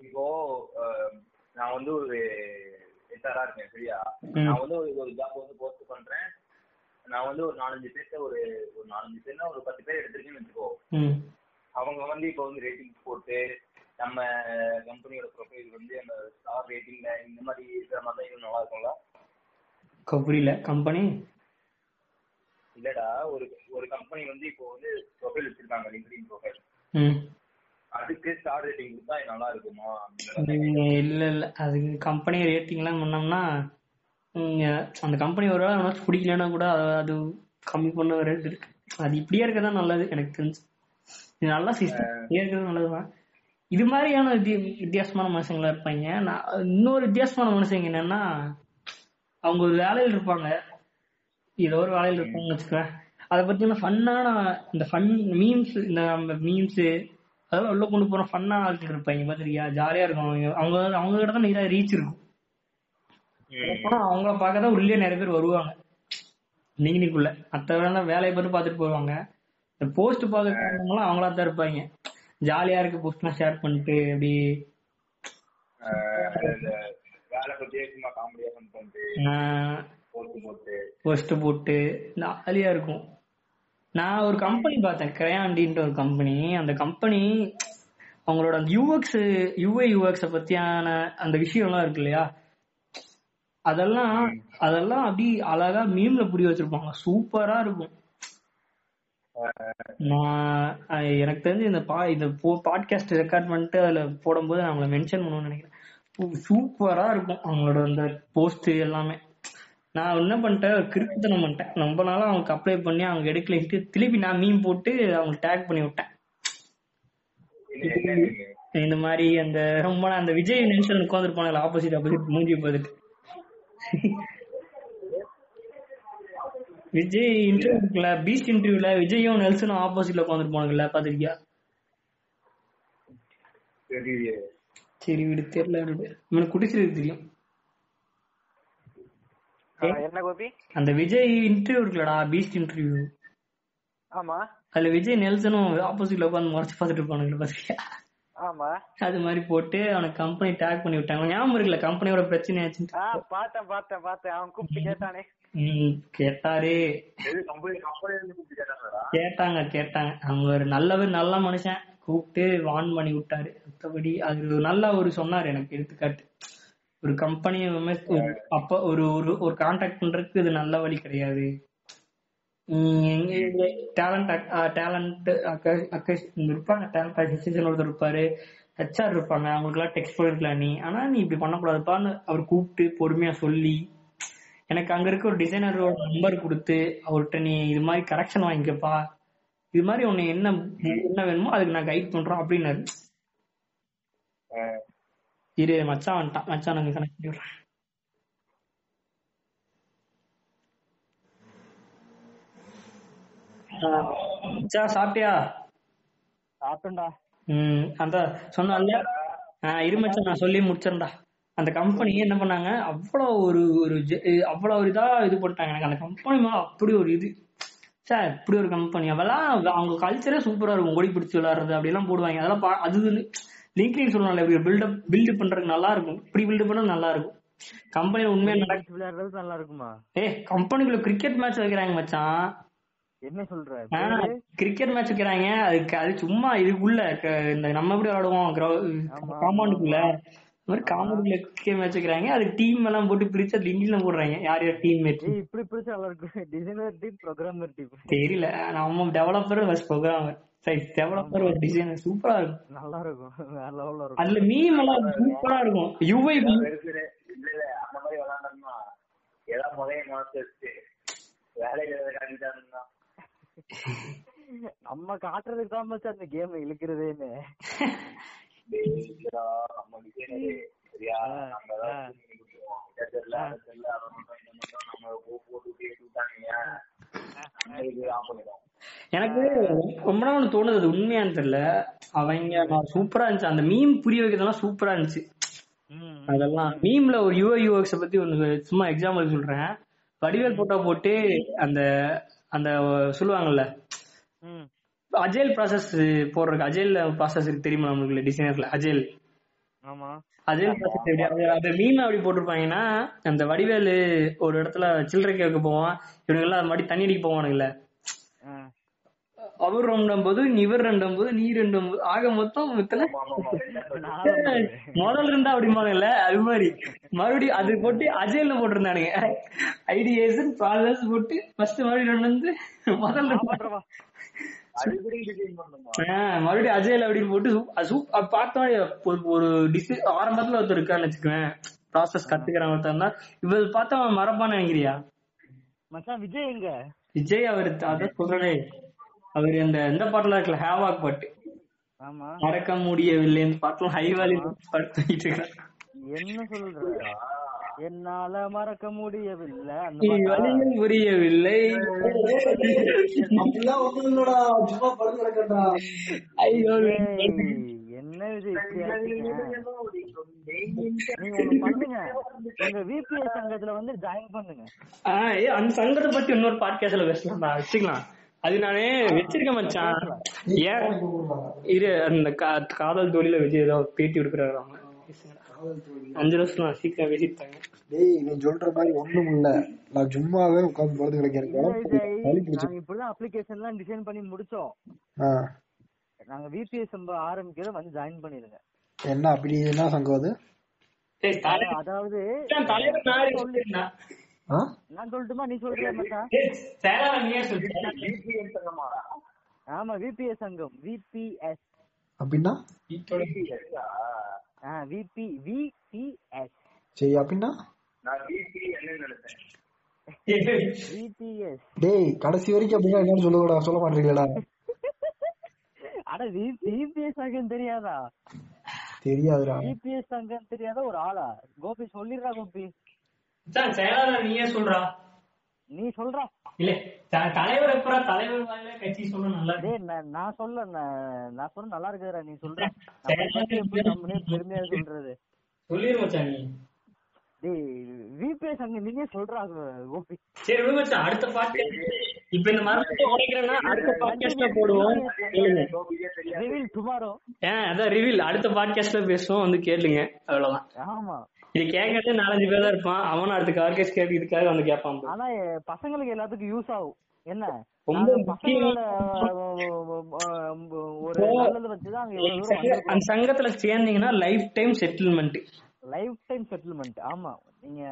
இப்போ நான் வந்து ஒரு ஹெச்ஆரா இருக்கேன் சரியா. நான் வந்து ஒரு ஜாப் வந்து போஸ்ட் பண்றேன். நான் வந்து ஒரு நாலஞ்சு பேர்த்த ஒரு ஒரு நாலஞ்சு பேர்னா ஒரு பத்து பேர் எடுத்திருக்கேன்னு வச்சுக்கோ. அவங்க வந்து இப்போ வந்து ரேட்டிங் போட்டு நம்ம கம்பெனியோட ப்ரொஃபைல் வந்து அந்த ஸ்டார் ரேட்டிங்ல இந்த மாதிரி இருக்கிற மாதிரி தான் இது நல்லா இருக்கும்ல? புரியல. கம்பெனி இல்லடா ஒரு ஒரு கம்பெனி வந்து இப்போ வந்து ப்ரொஃபைல் வச்சிருக்காங்க லிங்க்டின் ப்ரொஃபைல் அதுக்கு ஸ்டார் ரேட்டிங் கொடுத்தா நல்லா இருக்குமா? இல்ல இல்ல. அது கம்பெனி ரேட்டிங் எல்லாம் பண்ணோம்னா அந்த கம்பெனி ஒரு வேளை உனக்கு பிடிக்கலன்னா கூட அது- கம்மி பண்ண வர இது இருக்கு. அது இப்படியே இருக்கதான் நல்லது எனக்கு தெரிஞ்சு. இது நல்ல சிஸ்டம் இப்படியே இருக்கிறது நல்லதுதான். இது மாதிரியான வித்திய வித்தியாசமான மனுஷங்களா இருப்பாங்க. நான் இன்னொரு வித்தியாசமான மனுஷங்க என்னன்னா அவங்க ஒரு வேலையில் இருப்பாங்க. ஏதோ ஒரு வேலையில் இருப்பாங்கன்னு வச்சுக்கோங்க அதை பத்தின ஃபன்னான இந்த ஃபன் மீம்ஸ் இந்த மீம்ஸ் அதெல்லாம் உள்ள கொண்டு போற ஃபன்னான ஆட்கள் இருப்பாங்க. பாத்திரியா ஜாலியா இருக்கும். அவங்க அவங்க அவங்க கிட்ட தான் நிறைய ரீச் இருக்கும். அவங்கள பார்க்க தான் உள்ளே நிறைய பேர் வருவாங்க. லிங்க்டின்குள்ள மற்ற வேலை வேலையை பார்த்து பார்த்துட்டு போவாங்க இந்த போஸ்ட் பார்க்கறவங்களாம் அவங்களா தான் இருப்பாங்க. ஜாலியா இருக்கு போஸ்ட்லாம் ஷேர் பண்ணிட்டு அப்படி. வேலை பத்தியே சும்மா காமெடியா ஃபன் பண்ணிட்டு போட்டு போட்டு. போஸ்ட் போட்டு ஜாலியா இருக்கும். நான் ஒரு கம்பெனி பார்த்தேன் கிரையாண்டின்ற ஒரு கம்பெனி அந்த கம்பெனி அவங்களோட அந்த யூஎக்ஸ் யூஐ யூஎக்ஸ பத்தியான அந்த விஷயம்லாம் இருக்கு இல்லையா? அதெல்லாம் அதெல்லாம் அப்படி அழகா மீம்ல புரிய வச்சிருப்பாங்க. சூப்பரா இருக்கும். நான் எனக்கு தெரிஞ்சு இந்த பா இந்த பாட்காஸ்ட் ரெக்கார்ட் பண்ணிட்டு அதுல போடும்போது நான் அவங்கள மென்ஷன் பண்ணணும்னு நினைக்கிறேன். சூப்பரா இருக்கும் அவங்களோட அந்த போஸ்ட் எல்லாமே. நான் என்ன பண்ணிட்டேன்? ஒரு கிறுக்குத்தனம் பண்ணிட்டேன். ரொம்ப நாளா அவங்களுக்கு அப்ளை பண்ணி அவங்க எடுக்கலைன்ட்டு திருப்பி நான் மீன் போட்டு அவங்க டேக் பண்ணி விட்டேன்? இந்த மாதிரி அந்த ரொம்ப நாள் அந்த விஜய் நென்ஷன் உட்காந்துருப்பாங்க ஆப்போசிட் ஆப்போசிட் மூஞ்சி பார்த்துட்டு விஜய் இன்டர்வியூ இருக்குல்ல பீச் இன்டர்வியூல விஜயும் நெல்சனும் ஆப்போசிட்ல உட்காந்துருப்பானுங்கல்ல பாத்திருக்கியா? தெரியலையே. சரி விடு தெரியல இவனுக்கு குடிச்சிருக்கு தெரியும். ஆ, என்ன கோபி? அந்த விஜய் இன்டர்வியூ இருக்குல்லடா பீச் இன்டர்வியூ ஆமா. அதுல விஜய் நெல்சனும் ஆப்போசிட்ல உட்காந்து முறைச்சு பார்த்துட்டு இருப்பானுங்களா பாத்திருக்கியா? ஆமா. அது மாதிரி போட்டு அவனுக்கு கம்பெனி டேக் பண்ணி விட்டாங்க. ஞாபகம் இருக்குல்ல கம்பெனியோட பிரச்சனை ஆச்சுன்னு. ஆ பார்த்தேன் பார்த்தேன் பார்த்தேன். அவன் கூப்பிட்டு கேட்டானே. ம், கேட்டாரு. கேட்டாங்க கேட்டாங்க. அவங்க ஒரு நல்லவர் நல்ல மனுஷன். கூப்பிட்டு வான் பண்ணி விட்டாரு. மத்தபடி அது ஒரு நல்ல ஒரு சொன்னாரு எனக்கு எடுத்துக்காட்டு. ஒரு கம்பெனி அப்ப ஒரு ஒரு ஒரு கான்டாக்ட் பண்றதுக்கு இது நல்ல வழி கிடையாது. டேலண்ட் டேலண்ட் இருப்பாங்க டேலண்ட் அசோசியேஷன் ஒருத்தர் இருப்பாரு. ஹெச்ஆர் இருப்பாங்க அவங்களுக்கு எல்லாம் டெக்ஸ்ட் பண்ணிருக்கலாம் நீ ஆனா நீ இப்படி பண்ணக்கூடாதுப்பான்னு அவர் கூப்பிட்டு பொறுமையா சொல்லி எனக்கு அங்க இருக்க ஒரு டிசைனரோட நம்பர் கொடுத்து அவர்கிட்ட நீ இது மாதிரி கரெக்ஷன் வாங்கிக்கப்பா. இது மாதிரி உன்னை என்ன என்ன வேணுமோ அதுக்கு நான் கைட் பண்றோம் அப்படின்னாரு. இரு மச்சான் வந்துட்டான். மச்சான் நாங்க கனெக்ட் பண்ணி விடுறேன் ஆஹ் மச்சான் சாப்பிட்டியா? சாப்பிட்டேன்டா. ம் அந்த சொன்னால இரு மச்சான் நான் சொல்லி முடிச்சிடறேன்டா. அந்த கம்பெனி என்ன பண்ணாங்க? அவ்வளவு ஒரு ஒரு அவ்வளவு ஒரு இதா இது பண்ணிட்டாங்க எனக்கு அந்த கம்பெனி மேல அப்படி ஒரு இது. சார் இப்படி ஒரு கம்பெனி அவெல்லாம் அவங்க கல்ச்சரே சூப்பரா இருக்கும். ஓடி பிடிச்சி விளையாடுறது அப்படிலாம் போடுவாங்க. அதெல்லாம் பா- அது லிங்க்டின் சொல்லலாம் இப்படி பில்டப் பில்டு பண்றதுக்கு நல்லா இருக்கும். இப்படி பில்டு பண்ண நல்லா இருக்கும். கம்பெனில உண்மையா நடக்க விளையாடுறது நல்லா இருக்குமா? ஏ கம்பெனிக்குள்ள கிரிக்கெட் மேட்ச் வைக்கிறாங்க மச்சான். என்ன சொல்ற? கிரிக்கெட் மேட்ச் வைக்கிறாங்க. அதுக்கு அது சும்மா இதுக்குள்ள இந்த நம்ம எப்படி விளையாடுவோம்? காம்பவுண்டுக்குள்ள இந்த மாதிரி கிரிக்கெட் மேட்ச் வைக்கிறாங்க. அது டீம் எல்லாம் போட்டு பிரிச்சு அது லிங்க்ல போடுறாங்க. யார் யார் டீம் மேட்ச் ஏய் இப்படி பிடிச்ச நல்லா இருக்கும். டிசைனர் டீம் ப்ரோக்ராமர் டீம் தெரியல. நம்ம டெவலப்பர் வஸ் ப்ரோக்ராமர் சரி டெவலப்பர் ஒரு டிசைனர் சூப்பரா இருக்கும். நல்லா இருக்கும். வேற லெவல்ல இருக்கும். அதுல மீம் எல்லாம் சூப்பரா இருக்கும். யூஐ பெருசு இல்ல இல்ல அந்த மாதிரி விளையாண்டோம்னா ஏதாவது முதல்ல வேலையில காட்டிட்டாங்கன்னா நம்ம காட்டுறதுக்கு தான் மச்சான் அந்த கேம் இழுக்கிறதேன்னு. எனக்கு ரொம்ப நாள் ஒண்ணு தோணுது அது உண்மையான்னு தெரியல. அவங்க சூப்பரா இருந்துச்சு. அந்த மீம் புரிய வைக்கிறதெல்லாம் சூப்பரா இருந்துச்சு. ம். அதெல்லாம் மீம்ல ஒரு யூஐ யூஎக்ஸ் பத்தி ஒண்ணு சும்மா எக்ஸாம்பிள் சொல்றேன். வடிவேல் போட்டோ போட்டு அந்த அந்த சொல்லுவாங்கல்ல. அஜேல் ப்ராசஸ் போடுறதுக்கு அஜேல் ப்ராசஸ் இருக்கு தெரியுமா நம்மளுக்கு டிசைனர்ல அஜேல். ஆமா. அஜேல் ப்ராசஸ் எப்படி அது- மீன் அப்படி போட்டிருப்பாங்கன்னா அந்த வடிவேலு ஒரு இடத்துல சில்லறை கேட்க போவான். இவனுங்க எல்லாம் மறுபடி தண்ணி அடிக்க போவானுங்கல்ல. ஆ. அவர் ரெண்டும் போது இவர் ரெண்டும் போது நீ ரெண்டும் போது ஆக மொத்தம் இத்தனை முதல் ரெண்டா அப்படிம்பாங்கல்ல அது மாதிரி. மறுபடியும் அது போட்டு அஜயல்ல போட்டிருந்தானுங்க. ஐடிஎஸ் ப்ராசஸ் போட்டு ஃபர்ஸ்ட் மறுபடியும் வந்து முதல் ரெண்டு. பண்றவா அடிக்கடி design பண்ணணுமா? ஆஹ் மறுபடியும் அஜயல் அப்படின்னு போட்டு சூ- அது சூப்- அது பார்த்தா ஒரு டிஸ் ஆரம்பத்துல ஒருத்தர் இருக்கான்னு வச்சுக்குவேன் ப்ராசஸ் கத்துக்கிறவன் ஒருத்தர் தான் இவர் பார்த்தா மறப்பான்னு நினைக்கிறியா? மச்சான் விஜய் எங்க? விஜய் அவர் அதான் சொல்றனே. அவர் அந்த இந்த பாட்டுல இருக்குல்ல? ஹேவாக் பாட்டு ஆமா. மறக்க முடியவில்லை. இந்த பாட்டுலாம் ஹை வேலி பாட்டு தூக்கிட்டு என்ன சொல்ற? என்னால மறக்க முடியவில்லை? வழியில் புரியவில்லை. என்ன இது இப்படி ஆக்கிட்டீங்க? நீங்க ஒண்ணு பண்ணுங்க. எங்க விபிஎஸ் சங்கத்துல வந்து ஜாயின் பண்ணுங்க. அந்த சங்கத்தை பத்தி இன்னொரு பாட்காஸ்ட்ல பேசலாம்டா. வச்சுக்கலாம். அது நானே வச்சிருக்கேன் மச்சான். ஏன்? இரு அந்த கா- காதல் தோழில விஜய் ஏதோ பேட்டி பேசுங்கடா. அஞ்சு வருஷம் நான் சீக்கிரம் பேசிட்டாங்க டேய் நீ சொல்ற மாதிரி ஒண்ணும் இல்ல. நான் சும்மாவே உட்கார்ந்து பிடிச்சு நாங்க இப்படிதான் அப்ளிகேஷன் எல்லாம் டிசைன் பண்ணி முடிச்சோம். ஆ. நாங்க விபிஎஸ் ஆரம்பிக்கிறத வந்து ஜாயின் பண்ணிருங்க என்ன அப்படி என்ன சங்கம் அது? அதாவது நானே சொல்லிருந்தேன். ஆ? நான் சொல்லட்டுமா? நீ சொல்றியா மச்சான்? ஆமா விபிஎஸ் சங்கம். விபிஎஸ் அப்படின்னா ஆ விபி விபிஎஸ் சரி அப்படின்னா நான் நினைச்சேன். டேய் கடைசி வரைக்கும் அப்படின்னா என்னன்னு சொல்லுங்கடா சொல்ல மாட்டீங்களா அட விபிஎஸ் சங்கம் தெரியாதா? தெரியாதுடா. விபிஎஸ் சங்கம் தெரியாத ஒரு ஆளா? கோபி சொல்லிடுறா கோபி. நீயே சொல்றா. நீ சொல்றா. இல்ல தலைவர் எப்பரா தலைவர் வாயில கட்சி சொல்ல நல்லா நான் சொல்ல நான் சொல்ல நல்லா இருக்குதுடா நீ சொல்ற. நம்மளே பெருமையா சொல்றது? சொல்லிரு மச்சான் நீ. டேய் விபிஎஸ் சங்கம் நீங்க சொல்றா கோபி சரி விடு மச்சான் அடுத்த பாட்காஸ்ட் இப்ப இந்த மரத்தை உடைக்கிறேன்னா அடுத்த பாட்காஸ்ட்ல போடுவோம். ரிவீல் டுமாரோ அதான் ரிவீல் அடுத்த பாட்காஸ்ட்ல பேசுவோம் வந்து கேளுங்க. அவ்வளவுதான். ஆமா. இது கேட்கறது நாலஞ்சு பேர் தான் இருப்பான். அவனும் அடுத்த பாட்காஸ்ட் கேட்க இதுக்காக வந்து கேட்பான். ஆனா பசங்களுக்கு எல்லாத்துக்கும் யூஸ் ஆகும். என்ன? ரொம்ப அந்த சங்கத்துல சேர்ந்தீங்கன்னா lifetime settlement lifetime settlement ஆமா. நீங்க?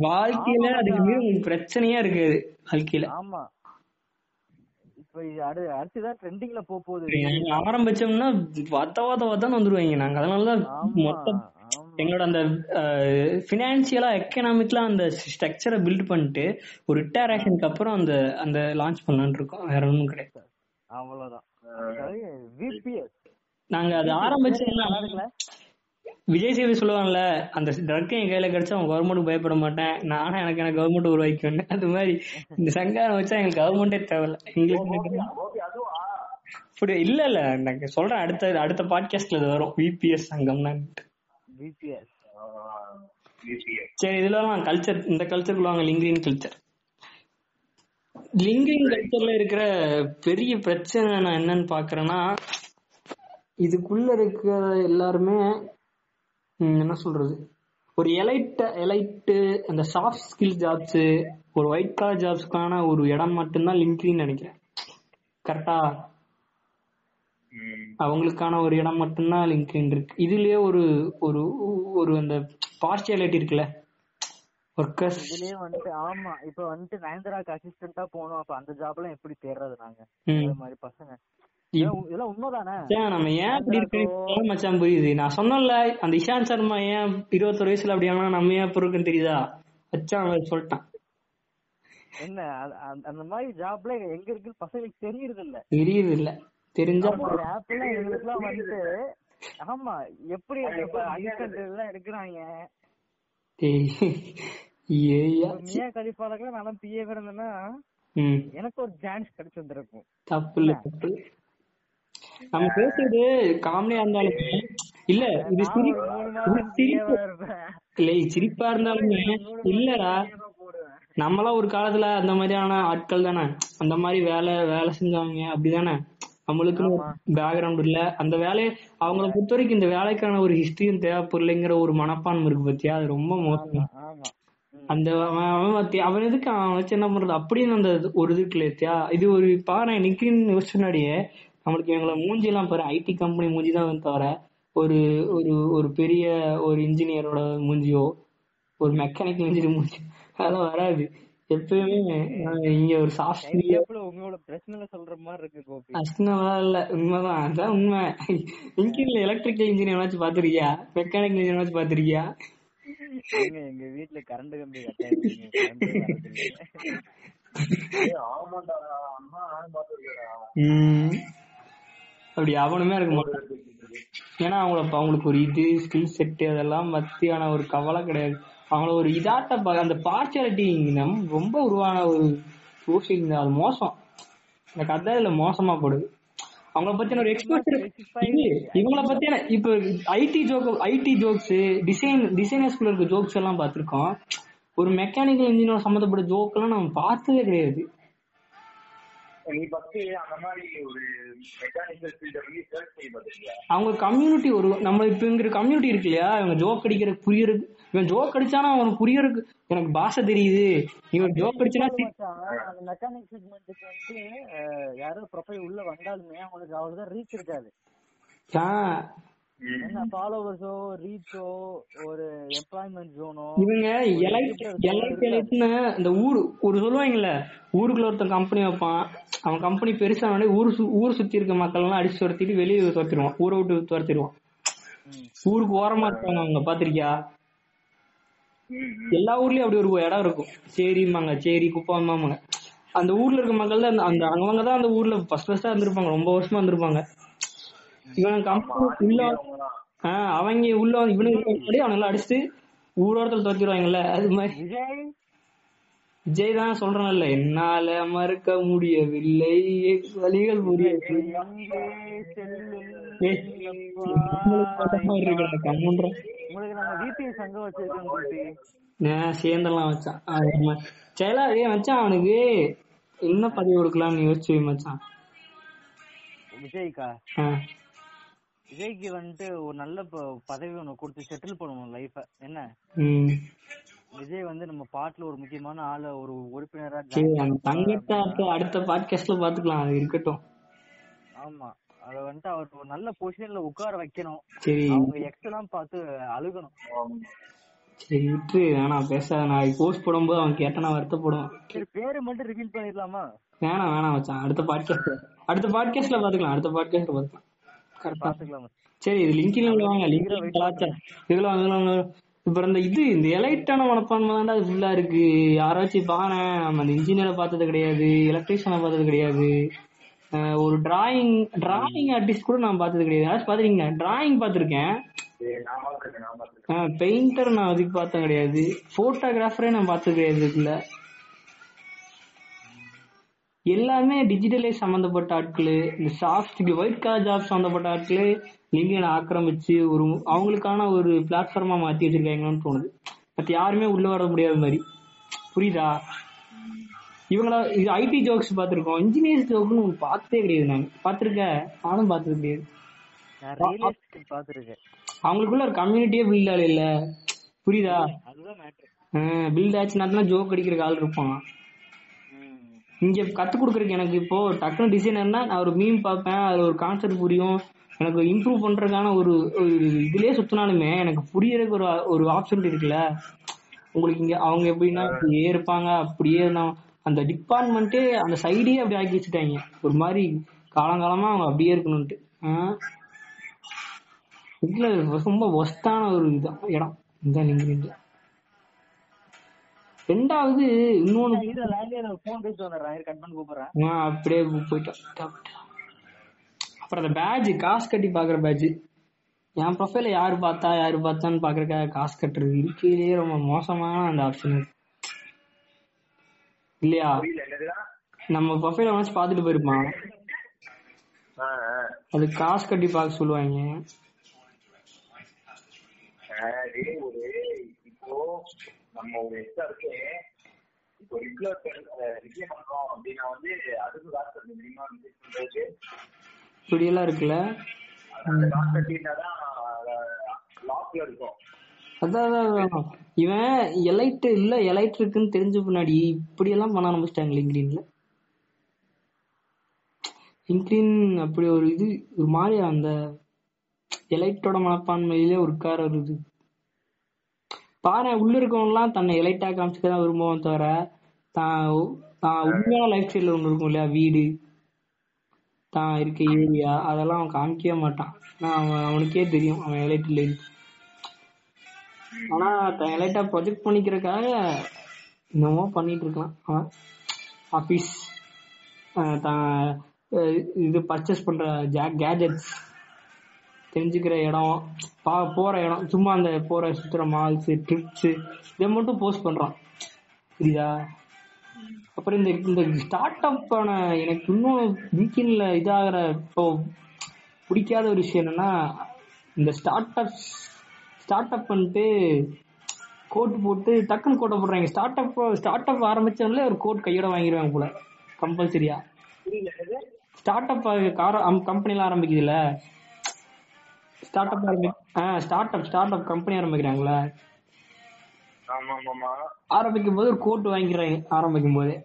வாழ்க்கையில அதுக்கு மீறி பிரச்சனையா இருக்காது வாழ்க்கையில. ஆமா. இப்ப இது அடு அடுத்துதான் ட்ரெண்டிங்ல போக போகுது. நீங்க ஆரம்பிச்சோம்னா வத்த வத்த வத்தன்னு வந்துருவாங்க. நாங்க அதனாலதான் மொத்த எங்களோட அந்த பினான்சியலா எக்கனாமிக்கலா அந்த ஸ்ட்ரக்சரை பில்ட் பண்ணிட்டு ஒரு ரிட்டையர் அப்புறம் அந்த அந்த லான்ச் பண்ணலாம்னு இருக்கோம். வேற ஒன்றும் கிடையாது. அவ்வளவுதான். நாங்க அது ஆரம்பிச்சு விஜய் சேவி சொல்லுவாங்கல்ல அந்த ட்ரக் என் கையில கிடைச்சா அவன் கவர்மெண்ட் பயப்பட மாட்டேன். நானும் எனக்கு எனக்கு கவர்மெண்ட் உருவாக்கிக்கணும் அது மாதிரி இந்த சங்காரம் வச்சா எங்களுக்கு கவர்மெண்டே தேவையில்ல. எங்களுக்கு இப்படி இல்ல இல்ல. நான் சொல்றேன் அடுத்த அடுத்த பாட்காஸ்ட்ல வரும். விபிஎஸ் சங்கம்னா விபிஎஸ் யூபிஎஸ் சரி இதுல கல்ச்சர் இந்த கல்ச்சருக்குள்ள வாங்க லிங்கின் கல்ச்சர் லிங்கின் கல்ச்சர்ல இருக்கிற பெரிய பிரச்சனை நான் என்னன்னு பாக்குறேன்னா இதுக்குள்ள இருக்கிற எல்லாருமே என்ன சொல்றது? ஒரு எலைட் எலைட்டு அந்த சாஃப்ட் ஸ்கில் ஜாப்ஸ் ஒரு ஒயிட் காலர் ஜாப்ஸ்க்கான ஒரு இடம் மட்டும்தான் லிங்க்டின் நினைக்கிறேன். கரெக்டா அவங்களுக்கான ஒரு இடம் மட்டும்தான் லிங்க்டின் இருக்கு. இதுலயே ஒரு ஒரு ஒரு அந்த பார்ஷியாலிட்டி இருக்குல்ல? ஒர்க்கர்ஸ் இதுலயே வந்துட்டு ஆமா இப்ப வந்துட்டு நயன்தராக்கு அசிஸ்டண்டா போனோம் அப்ப அந்த ஜாப் எல்லாம் எப்படி தேடுறது நாங்க. இந்த மாதிரி பசங்க. இதெல்லாம் உண்மைதானே? நம்ம ஏன் இப்படி இருக்கு மச்சான் புரியுது? நான் சொன்னேன்ல அந்த இஷாந்த் சர்மா ஏன் இருபத்தொரு வயசுல அப்படி ஆனா நம்ம ஏன் இப்ப இருக்குன்னு தெரியுதா? வச்சான் சொல்லிட்டான். என்ன அந்த மாதிரி ஜாப்ல எங்க இருக்குன்னு பசங்களுக்கு தெரியறது இல்ல தெரியுது இல்ல தெரிஞ்சா ஒரு ஆப் எல்லாம் எங்களுக்குலாம் வந்துட்டு ஆமா எப்படி அசிஸ்டன்ட் எல்லாம் எடுக்கிறாங்க? ஏய்யா. மியா கலிஃபாலக்கெல்லாம் நான் பிஏ இருந்தேன்னா எனக்கு ஒரு சான்ஸ் கிடைச்சிருந்திருக்கும். தப்பு இல்ல தப்பு. நம்ம பேசுறது காமெடியா இருந்தாலுமே இல்ல இது. இல்ல சிரிப்பா இருந்தாலுமே இல்லடா. நம்மளாம் ஒரு காலத்துல அந்த மாதிரியான ஆட்கள் தானே? அந்த மாதிரி வேலை வேலை செஞ்சவங்க அப்படிதானே? நம்மளுக்கு பேக்ரவுண்ட் இல்ல. அந்த வேலையை அவங்கள பொறுத்த வரைக்கும் இந்த வேலைக்கான ஒரு ஹிஸ்டரியும் தேவைப்படலைங்கிற ஒரு மனப்பான்மை இருக்கு பத்தியா? அது ரொம்ப மோசம். அந்த அவன் அவன் எதுக்கு அவன் வச்சு என்ன பண்றது? அப்படின்னு அந்த இது- ஒரு இது இல்லையா இது ஒரு பாரு நிக்கின்னு யோசிச்ச முன்னாடியே நம்மளுக்கு இவங்கள மூஞ்சி எல்லாம் பாரு. ஐடி கம்பெனி மூஞ்சி தான் தவிர ஒரு ஒரு ஒரு பெரிய ஒரு இன்ஜினியரோட மூஞ்சியோ ஒரு மெக்கானிக்கல் இன்ஜினியர் மூஞ்சி அதெல்லாம் வராது. எப்பயுமே இங்க ஒரு சாஃப்ட்வேர் எக்ஸாம்பிள் உங்களோட பிரச்சனைல சொல்ற மாதிரி இருக்கு கோபி. கஷ்டம்லாம் இல்ல உண்மைதான் அதான் உண்மை. இன்ஜினியர் எலக்ட்ரிக்கல் இன்ஜினியர் வச்சு பாத்திருக்கியா மெக்கானிக்கல் இன்ஜினியர் வச்சு பாத்திருக்கியா எங்க வீட்ல கரண்ட் கம்பி உம் அப்படி அவனுமே இருக்க மாட்டான். ஏன்னா அவங்கள அவங்களுக்கு ஒரு இது ஸ்கில் செட் அதெல்லாம் பத்தியான ஒரு கவலை கிடையாது. அவங்கள ஒரு இதாட்ட அந்த பார்ஷியாலிட்டி ரொம்ப உருவான ஒரு சோசியல் அது மோசம். இந்த கதை இதுல மோசமா போடுது. அவங்கள பத்தின ஒரு எக்ஸ்போசர் இவங்கள பத்தின இப்ப IT joke IT jokes design டிசைனர்ஸ்குள்ள இருக்க ஜோக்ஸ் எல்லாம் பார்த்திருக்கோம். ஒரு மெக்கானிக்கல் இன்ஜினியர் சம்மந்தப்பட்ட ஜோக் எல்லாம் நம்ம பார்த்ததே கிடையாது. அவங்க கம்யூனிட்டி ஒரு நம்ம இப்ப இங்க கம்யூனிட்டி இருக்கு இல்லையா? இவங்க ஜோக் அடிக்கிற புரியறது இவன் ஜோக் அடிச்சானா அவனுக்கு புரியறதுக்கு எனக்கு பாஷை தெரியுது. ஒரு ஜோக் அடிச்சனா அந்த மெக்கானிக் செக்மெண்ட்டுக்கு வந்து யாரோ ப்ரொஃபைல் உள்ள வந்தாலுமே அவங்களுக்கு அவ்வளவுதான் ரீச் இருக்காது. என்ன ஃபாலோவர்ஸோ ரீச்சோ ஒரு எம்ப்ளாய்மெண்ட் ஜோனோ இவங்க எலைட் எலைட் எலைட்னு இந்த ஊரு ஒரு சொல்லுவாங்கல்ல ஊருக்குள்ள ஒருத்தன் கம்பெனி வைப்பான் அவன் கம்பெனி பெருசா ஊர் ஊர் சுத்தி இருக்க மக்கள் எல்லாம் அடிச்சு துரத்திட்டு வெளியே துரத்திடுவான் ஊரை விட்டு துரத்திடுவான். ஊருக்கு ஓரமா இருப்பாங்க அவங்க பாத்திருக்கியா? எல்லா ஊர்லயும் அப்படி ஒரு இடம் இருக்கும். சேரிம்பாங்க சேரி குப்பாம்பாங்க அந்த ஊர்ல இருக்க மக்கள் தான் அந்த அவங்க தான் அந்த ஊர்ல ஃபர்ஸ்ட் ஃபர்ஸ்டா இருந்திருப்பாங்க ரொம்ப வருஷமா இருந்திருப்பாங்க. இவன் கம்பெனி உள்ள ஆஹ் அவங்க உள்ள இவனுக்கு முன்னாடி அவனுங்க அடிச்சுட்டு ஊரோடத்துல துரத்திடுவாங்கல்ல அது மாதிரி. விஜய்? தான் சொல்றேன்ல என்னால மறுக்க முடியவில்லை வழிகள் சேர்ந்தெல்லாம் வச்சான். செயலா ஏய் மச்சான் அவனுக்கு என்ன பதவி கொடுக்கலாம்னு யோசிச்சு மச்சான். விஜய்க்கா. விஜய்க்கு வந்துட்டு ஒரு நல்ல பதவி ஒண்ணு கொடுத்து செட்டில் பண்ணணும் லைஃப என்ன. விஜய் வந்து நம்ம பாட்டுல ஒரு முக்கியமான ஆளு ஒரு உறுப்பினரா. தங்கத்தை அடுத்த- பாட்காஸ்ட்ல பாத்துக்கலாம் அது இருக்கட்டும். ஆமா. அத வந்துட்டு அவர் ஒரு நல்ல பொசிஷன்ல உட்கார வைக்கணும். சரி. அவங்க எக்ஸ் எல்லாம் பார்த்து அழுகணும். சரி விட்டு வேணாம் பேசாத. நான் போஸ்ட் போடும்போது அவன் கேட்டானா வருத்தப்படுவான் சரி பேரு மட்டும் ரிவீல் பண்ணிடலாமா? வேணாம் வேணாம் மச்சான். அடுத்த பாட்காஸ்ட் அடுத்த பாட்காஸ்ட்ல பாத்துக்கலாம் அடுத்த பாட்காஸ்ட்ல பாத்துக்கலாம் கரெக்டா சரி இது லிங்கின் வாங்க லிங்கின் கலாச்சாரம் இதெல்லாம் இதெல்லாம் இப்ப இந்த இது இந்த எலைட்டான மனப்பான்மை தான்டா அது ஃபுல்லா இருக்கு. யாராச்சும் பாரு நம்ம அந்த இன்ஜினியரை பார்த்தது கிடையாது எலக்ட்ரீஷியனை பார்த்தது கிடையாது. ஒரு டிராயிங் டிராயிங் ஆர்டிஸ்ட் கூட நான் பார்த்தது கிடையாது. யாராச்சும் பாத்துருக்கீங்க டிராயிங் பார்த்திருக்கேன். பெயிண்டர் நான் அதுக்கு பார்த்தது கிடையாது. போட்டோகிராஃபரே நான் பார்த்தது கிடையாது இதுக்குள்ள. எல்லாமே டிஜிட்டலைஸ் சம்பந்தப்பட்ட ஆட்கள் இந்த சாஃப்ட் ஒயிட் கலர் ஜாப் சம்பந்தப்பட்ட ஆட்கள் லிங்கியனை ஆக்கிரமிச்சு ஒரு அவங்களுக்கான ஒரு பிளாட்ஃபார்மா மாத்தி வச்சிருக்காங்கன்னு தோணுது. மத்த யாருமே உள்ள வர முடியாத மாதிரி. புரியுதா? இவங்கள இது ஐடி ஜோக்ஸ் பார்த்திருக்கோம். இன்ஜினியர்ஸ் ஜோக்னு ஒன்று பார்த்ததே கிடையாது நாங்க பார்த்திருக்கேன் நானும் பார்த்தது கிடையாது. அவங்களுக்குள்ள ஒரு கம்யூனிட்டியே பில்ட் ஆகல இல்ல புரியுதா பில்ட் ஆச்சுன்னா ஜோக் அடிக்கிற ஆள் இருப்பான். இங்க கத்து கொடுக்குறக்கு எனக்கு இப்போ டக்குனு டிசைனர்னா நான் ஒரு மீம் பார்ப்பேன் அது ஒரு கான்செப்ட் புரியும். எனக்கு இம்ப்ரூவ் பண்றதுக்கான ஒரு ஒரு இதுலயே எனக்கு புரியறதுக்கு ஒரு ஒரு ஆப்ஷன் இருக்குல்ல. உங்களுக்கு இங்க அவங்க எப்படின்னா இப்படியே இருப்பாங்க அப்படியே நான் அந்த டிபார்ட்மெண்ட்டே அந்த சைடே அப்படி ஆக்கி வச்சுட்டாங்க. ஒரு மாதிரி காலங்காலமா அவங்க அப்படியே இருக்கணும்ட்டு ஆஹ் ரொம்ப ஒஸ்டான ஒரு இதான் இடம். இந்த லிங்க்டின்ல கூப்பிடுறேன். நான் அப்படியே போயிட்டோம். அப்புறம் அந்த பேட்ச் காசு கட்டி பாக்குற பேட்ச் என் ப்ரொஃபைல யாரு பார்த்தா யாரு பார்த்தான்னு பாக்குறதுக்காக காசு கட்டுறது. இருக்கையிலேயே ரொம்ப மோசமான அந்த ஆப்ஷன் இல்லையா? நம்ம ப்ரொஃபைல வந்து பார்த்துட்டு போயிருப்பான். அது காசு கட்டி பார்க்க சொல்லுவாங்க. இப்போ நம்ம ஒரு எக்ஸாருக்கு இப்போ ரிப்ளை ரிப்ளை பண்றோம் அப்படின்னா வந்து அதுக்கு காசு கட்டணும் தெரியுமா? ரிப்ளை பண்றதுக்கு? இப்படி எல்லாம் இருக்குல்ல? அந்த காசு கட்டிட்டாதான் லாக்ல இருக்கும். அதான். இவன் எலைட் இல்ல எலைட் இருக்குன்னு தெரிஞ்ச பின்னாடி இப்படி எல்லாம் பண்ண ஆரம்பிச்சிட்டாங்க லிங்க்டின்ல லிங்க்டின் அப்படி ஒரு இது ஒரு மாதிரி அந்த எலைட்டோட மனப்பான்மையிலே ஒரு கார ஒரு இது பாரு உள்ள இருக்கவங்கலாம் தன்னை எலைட்டா காமிச்சுக்க தான் விரும்புவோம் தவிர தான் தான் உண்மையான லைஃப் ஸ்டைல ஒன்று இருக்கும் இல்லையா? வீடு தான் இருக்க ஏரியா அதெல்லாம் அவன் காமிக்கவே மாட்டான். ஆனா அவன் அவனுக்கே தெரியும் அவன் எலைட் இல்லை ஆனா தான் எலைட்டா ப்ரொஜெக்ட் பண்ணிக்கிறக்காக என்னமோ பண்ணிட்டு இருக்கலாம். அவன் ஆபீஸ் தான் இது பர்ச்சேஸ் பண்ற கேஜெட்ஸ் தெரிஞ்சுக்கிற இடம் பா போற இடம் சும்மா அந்த போற சுத்துற மால்ஸ் ட்ரிப்ஸ் இதை மட்டும் போஸ்ட் பண்றான். புரியுதா? அப்புறம் இந்த இந்த ஸ்டார்ட் அப்பான எனக்கு இன்னும் வீக்கெண்ட்ல இதாகிற இப்போ பிடிக்காத ஒரு விஷயம் என்னன்னா இந்த ஸ்டார்ட் அப் ஸ்டார்ட் அப் பண்ணிட்டு கோட் போட்டு டக்குன்னு கோட்டை போடுறாங்க. ஸ்டார்ட் அப் ஸ்டார்ட் அப் ஆரம்பிச்சவங்களே ஒரு கோட் கையோட வாங்கிடுவாங்க போல கம்பல்சரியா ஸ்டார்ட் அப் கார கம்பெனிலாம் ஆரம்பிக்குதுல்ல ஸ்டார்ட் அப் ஆரம்பி start up start up company ஆரம்பிக்கிறாங்களே? ஆரம்பிக்கும் போது ஒரு கோட் வாங்கிக்கிறாங்க ஆரம்பிக்கும் போதே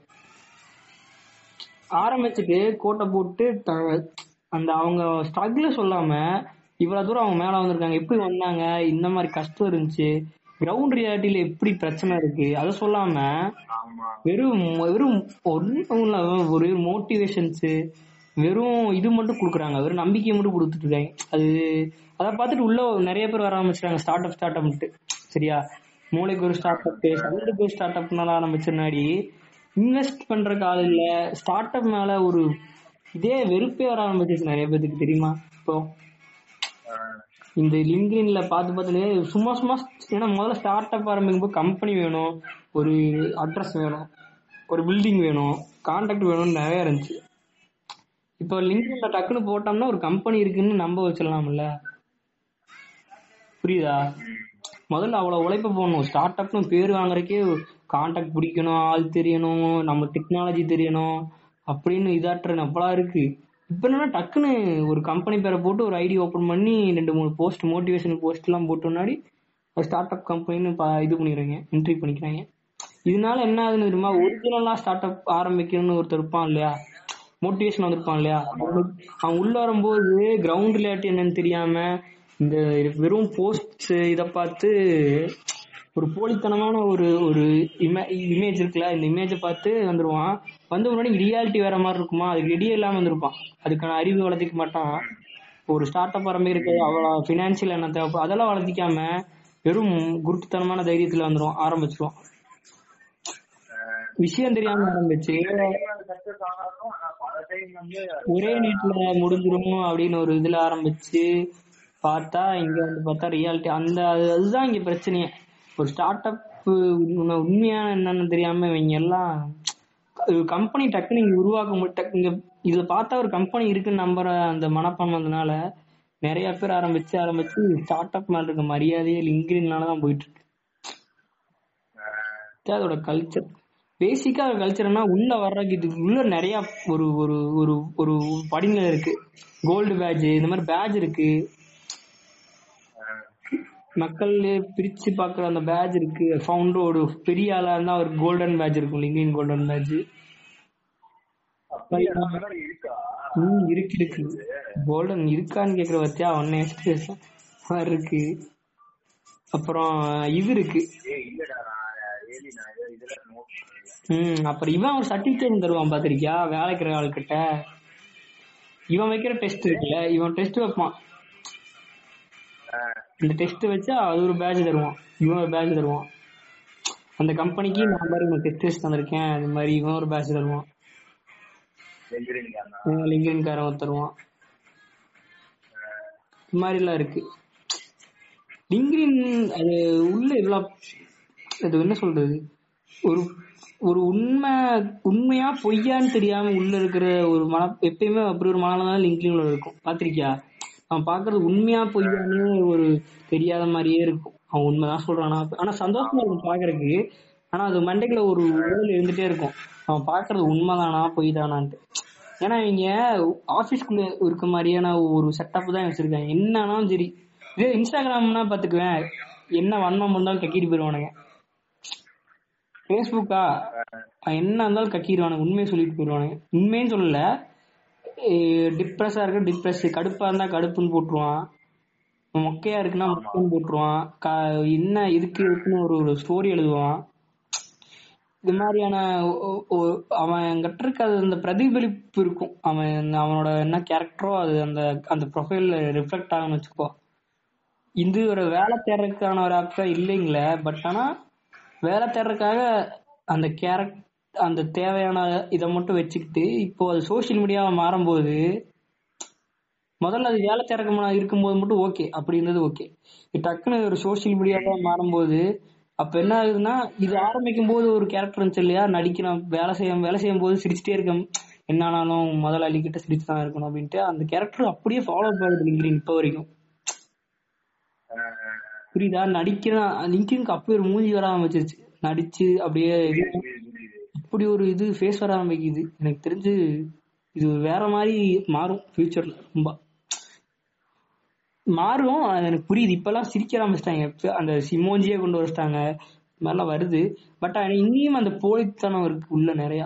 ஆரம்பிச்சுட்டு கோட்டை போட்டு அந்த அவங்க ஸ்ட்ரகிள் சொல்லாம இவ்வளவு தூரம் அவங்க மேல வந்திருக்காங்க. எப்படி வந்தாங்க? இந்த மாதிரி கஷ்டம் இருந்துச்சு. கிரவுண்ட் ரியாலிட்டியில எப்படி பிரச்சனை இருக்கு? அதை சொல்லாம வெறும் வெறும் ஒன்றும் ஒரு மோட்டிவேஷன்ஸ் வெறும் இது மட்டும் கொடுக்குறாங்க. வெறும் நம்பிக்கை மட்டும் கொடுத்துட்டு இருக்காங்க அது அதை பார்த்துட்டு உள்ள நிறைய பேர் வர ஆரம்பிச்சிட்டாங்க. ஸ்டார்ட் அப் ஸ்டார்ட் அப்ட்டு சரியா? மூளைக்கு ஒரு ஸ்டார்ட் அப் சவுண்டுக்கு ஒரு ஸ்டார்ட் அப்னால ஆரம்பிச்ச முன்னாடி இன்வெஸ்ட் பண்றதுக்கு ஆள் இல்ல. ஸ்டார்ட் அப் மேல ஒரு இதே வெறுப்பே வர ஆரம்பிச்சிச்சு நிறைய பேருக்கு தெரியுமா? இப்போ இந்த லிங்க்டின்ல பார்த்து பார்த்து சும்மா சும்மா ஏன்னா முதல்ல ஸ்டார்ட் அப் ஆரம்பிக்கும் போது கம்பெனி வேணும். ஒரு அட்ரஸ் வேணும். ஒரு பில்டிங் வேணும். கான்டாக்ட் வேணும்னு நிறைய இருந்துச்சு. இப்போ லிங்க்டின்ல டக்குன்னு போட்டோம்னா ஒரு கம்பெனி இருக்குன்னு நம்ப வச்சிடலாம்ல. புரியுதா? முதல்ல அவ்வளவு உழைப்பு போடணும். ஸ்டார்ட் அப்னு பேர் வாங்குறதுக்கே கான்டாக்ட் பிடிக்கணும் ஆள் தெரியணும் நம்ம டெக்னாலஜி தெரியணும் அப்படின்னு இதாட்டுற அப்பலாம் இருக்கு. இப்ப என்னன்னா டக்குன்னு ஒரு கம்பெனி பேரை போட்டு ஒரு ஐடி ஓபன் பண்ணி ரெண்டு மூணு போஸ்ட் மோட்டிவேஷன் போஸ்ட் எல்லாம் போட்டு முன்னாடி ஸ்டார்ட் அப் கம்பெனின்னு இது பண்ணிடுறாங்க என்ட்ரி பண்ணிக்கிறாங்க. இதனால என்ன ஆகுதுன்னு தெரியுமா? ஒரிஜினலா ஸ்டார்ட் அப் ஆரம்பிக்கணும்னு ஒருத்தர் இருப்பான் இல்லையா? மோட்டிவேஷன் வந்திருப்பான் இல்லையா? அவனுக்கு- அவன் உள்ள வரும்போது கிரவுண்ட் ரிலேட்டிவ் என்னன்னு தெரியாம இந்த வெறும் போஸ்ட் இத பார்த்து ஒரு போலித்தனமான ஒரு ஒரு இமேஜ் இருக்குல்ல இந்த இமேஜை பார்த்து வந்துருவான். வந்த முன்னாடி ரியாலிட்டி வேற மாதிரி இருக்குமா? அதுக்கு ரெடியே இல்லாம வந்திருப்பான். அதுக்கான அறிவு வளர்த்திக்க மாட்டான். ஒரு ஸ்டார்ட் அப் ஆரம்பிக்கிறது அவ்வளோ பினான்சியல் என்ன தேவை அதெல்லாம் வளர்த்திக்காம வெறும் குருட்டுத்தனமான தைரியத்துல வந்துடும் ஆரம்பிச்சிருவான். விஷயம் தெரியாம ஆரம்பிச்சு ஒரே நேரத்துல முடிஞ்சிரும் அப்படின்னு ஒரு இதுல ஆரம்பிச்சு பார்த்தா இங்க வந்து பார்த்தா ரியாலிட்டி அந்த அது- அதுதான் இங்க பிரச்சனையே. ஒரு ஸ்டார்ட் அப் உண்மையான என்னன்னு தெரியாம இவங்க எல்லாம் கம்பெனி டக்குன்னு இங்கே உருவாக்க முடியும் இங்க இதுல பார்த்தா ஒரு கம்பெனி இருக்குன்னு நம்புற அந்த மனப்பான்மை வந்தனால நிறைய பேர் ஆரம்பிச்சு ஆரம்பிச்சு ஸ்டார்ட் அப் மேல இருக்க மரியாதையே லிங்க்டின்னால தான் போயிட்டு இருக்கு அதோட கல்ச்சர் பேசிக்கா கல்ச்சர்னா உள்ள வர்றதுக்கு இது உள்ள நிறைய ஒரு ஒரு ஒரு ஒரு படிநிலை இருக்கு. கோல்டு பேட்ஜ் இந்த மாதிரி பேட்ஜ் இருக்கு. மக்கள் பிரிச்சு பாக்குற அந்த பேட்ஜ் இருக்கு. ஃபவுண்டர் ஒரு பெரிய ஆளா இருந்தா ஒரு கோல்டன் பேட்ஜ் இருக்கும். லிங்கின் கோல்டன் இருக்கா? ம் இருக்கு இருக்கு. கோல்டன் இருக்கான்னு கேக்குற பத்தியா? ஒன்னே இருக்கு. அப்புறம் இது இருக்கு. ம் அப்புறம் இவன் ஒரு சர்டிபிகேட் தருவான் பாத்திருக்கியா? வேலைக்கிற ஆள்கிட்ட. இவன் வைக்கிற டெஸ்ட் இருக்குல்ல? இவன் டெஸ்ட் வைப்பான். இந்த டெஸ்ட் வச்சா அது ஒரு பேட்ச் தருவான். இவன் ஒரு பேட்ச் தருவான். அந்த கம்பெனிக்கு நான் மாதிரி உனக்கு டெஸ்ட் வச்சு தந்திருக்கேன். அது மாதிரி இவன் ஒரு பேட்ச் தருவான். லிங்கன் காரன் தருவான். இது மாதிரி எல்லாம் இருக்கு. லிங்கின் அது உள்ள எவ்வளவு அது என்ன சொல்றது? ஒரு ஒரு உண்மை உண்மையா பொய்யான்னு தெரியாம உள்ள இருக்கிற ஒரு மன எப்பயுமே அப்படி ஒரு மனநிலை தான் லிங்க்டின்ல இருக்கும். பாத்திருக்கியா அவன் பாக்குறது உண்மையா பொய்யான்னு ஒரு தெரியாத மாதிரியே இருக்கும். அவன் உண்மைதான் சொல்றானா. ஆனா சந்தோஷமா இருக்கும் பாக்குறதுக்கு. ஆனா அது மண்டைக்குள்ள ஒரு உடல் இருந்துட்டே இருக்கும். அவன் பாக்குறது உண்மைதானா பொய் தானான்ட்டு ஏன்னா இவங்க ஆபீஸ்க்குள்ள இருக்க மாதிரியான ஒரு செட்டப் தான் வச்சிருக்காங்க. என்னன்னாலும் சரி. இதே இன்ஸ்டாகிராம்னா பாத்துக்குவேன். என்ன வன்மம் இருந்தாலும் கக்கிட்டு போயிருவானுங்க ஃபேஸ்புக்கா என்ன இருந்தாலும் கக்கிடுவானுங்க. உண்மையை சொல்லிட்டு போயிருவானுங்க உண்மைன்னு சொல்லல. டிப்ரெஸ்ஸா இருக்க டிப்ரெஸ் கடுப்பா இருந்தா கடுப்புன்னு போட்டுருவான். மொக்கையா இருக்குன்னா மொக்கைன்னு போட்டுருவான். க- என்ன இதுக்கு இருக்குன்னு ஒரு ஒரு ஸ்டோரி எழுதுவான். இது மாதிரியான அவன் கிட்ட இருக்க அது அந்த பிரதிபலிப்பு இருக்கும். அவன் அவனோட என்ன கேரக்டரோ அது அந்த அந்த ப்ரொஃபைல்ல ரிஃப்ளெக்ட் ஆகும்னு வச்சுக்கோ. இது ஒரு வேலை தேடுறதுக்கான ஒரு ஆப்ஷா இல்லைங்களே பட் ஆனா வேலை தேடுறதுக்காக அந்த கேரக்ட் அந்த தேவையான இதை மட்டும் வச்சுக்கிட்டு இப்போ அது சோசியல் மீடியாவை மாறும்போது முதல்ல அது வேலை திறக்கமா இருக்கும்போது மட்டும் ஓகே அப்படி இருந்தது ஓகே டக்குன்னு ஒரு சோசியல் மீடியாவா மாறும்போது அப்ப என்ன ஆகுதுன்னா இது ஆரம்பிக்கும் போது ஒரு கேரக்டர் இருந்துச்சு இல்லையா நடிக்கணும் வேலை செய்ய வேலை செய்யும் போது சிரிச்சுட்டே இருக்கும் என்ன ஆனாலும் முதலாளி கிட்ட சிரிச்சு தான் இருக்கணும் அப்படின்ட்டு அந்த கேரக்டர் அப்படியே ஃபாலோ பண்ணுறது லிங்க்டின் இப்போ வரைக்கும். புரியுதா? நடிக்கிறான் லிங்க்டின்க்கு அப்படியே ஒரு மூஞ்சி வர ஆரம்பிச்சிருச்சு நடிச்சு அப்படியே இப்படி ஒரு இது ஃபேஸ் வர ஆரம்பிக்குது. எனக்கு தெரிஞ்சு இது வேற மாதிரி மாறும் ஃபியூச்சர்ல ரொம்ப. மாறும். அது எனக்கு புரியுது. இப்பெல்லாம் சிரிக்க ஆரம்பிச்சிட்டாங்க. அந்த சிமோஞ்சியே கொண்டு வச்சிட்டாங்க மாதிரிலாம் வருது. பட் இங்கேயும் அந்த போலித்தனம் இருக்கு உள்ள நிறையா.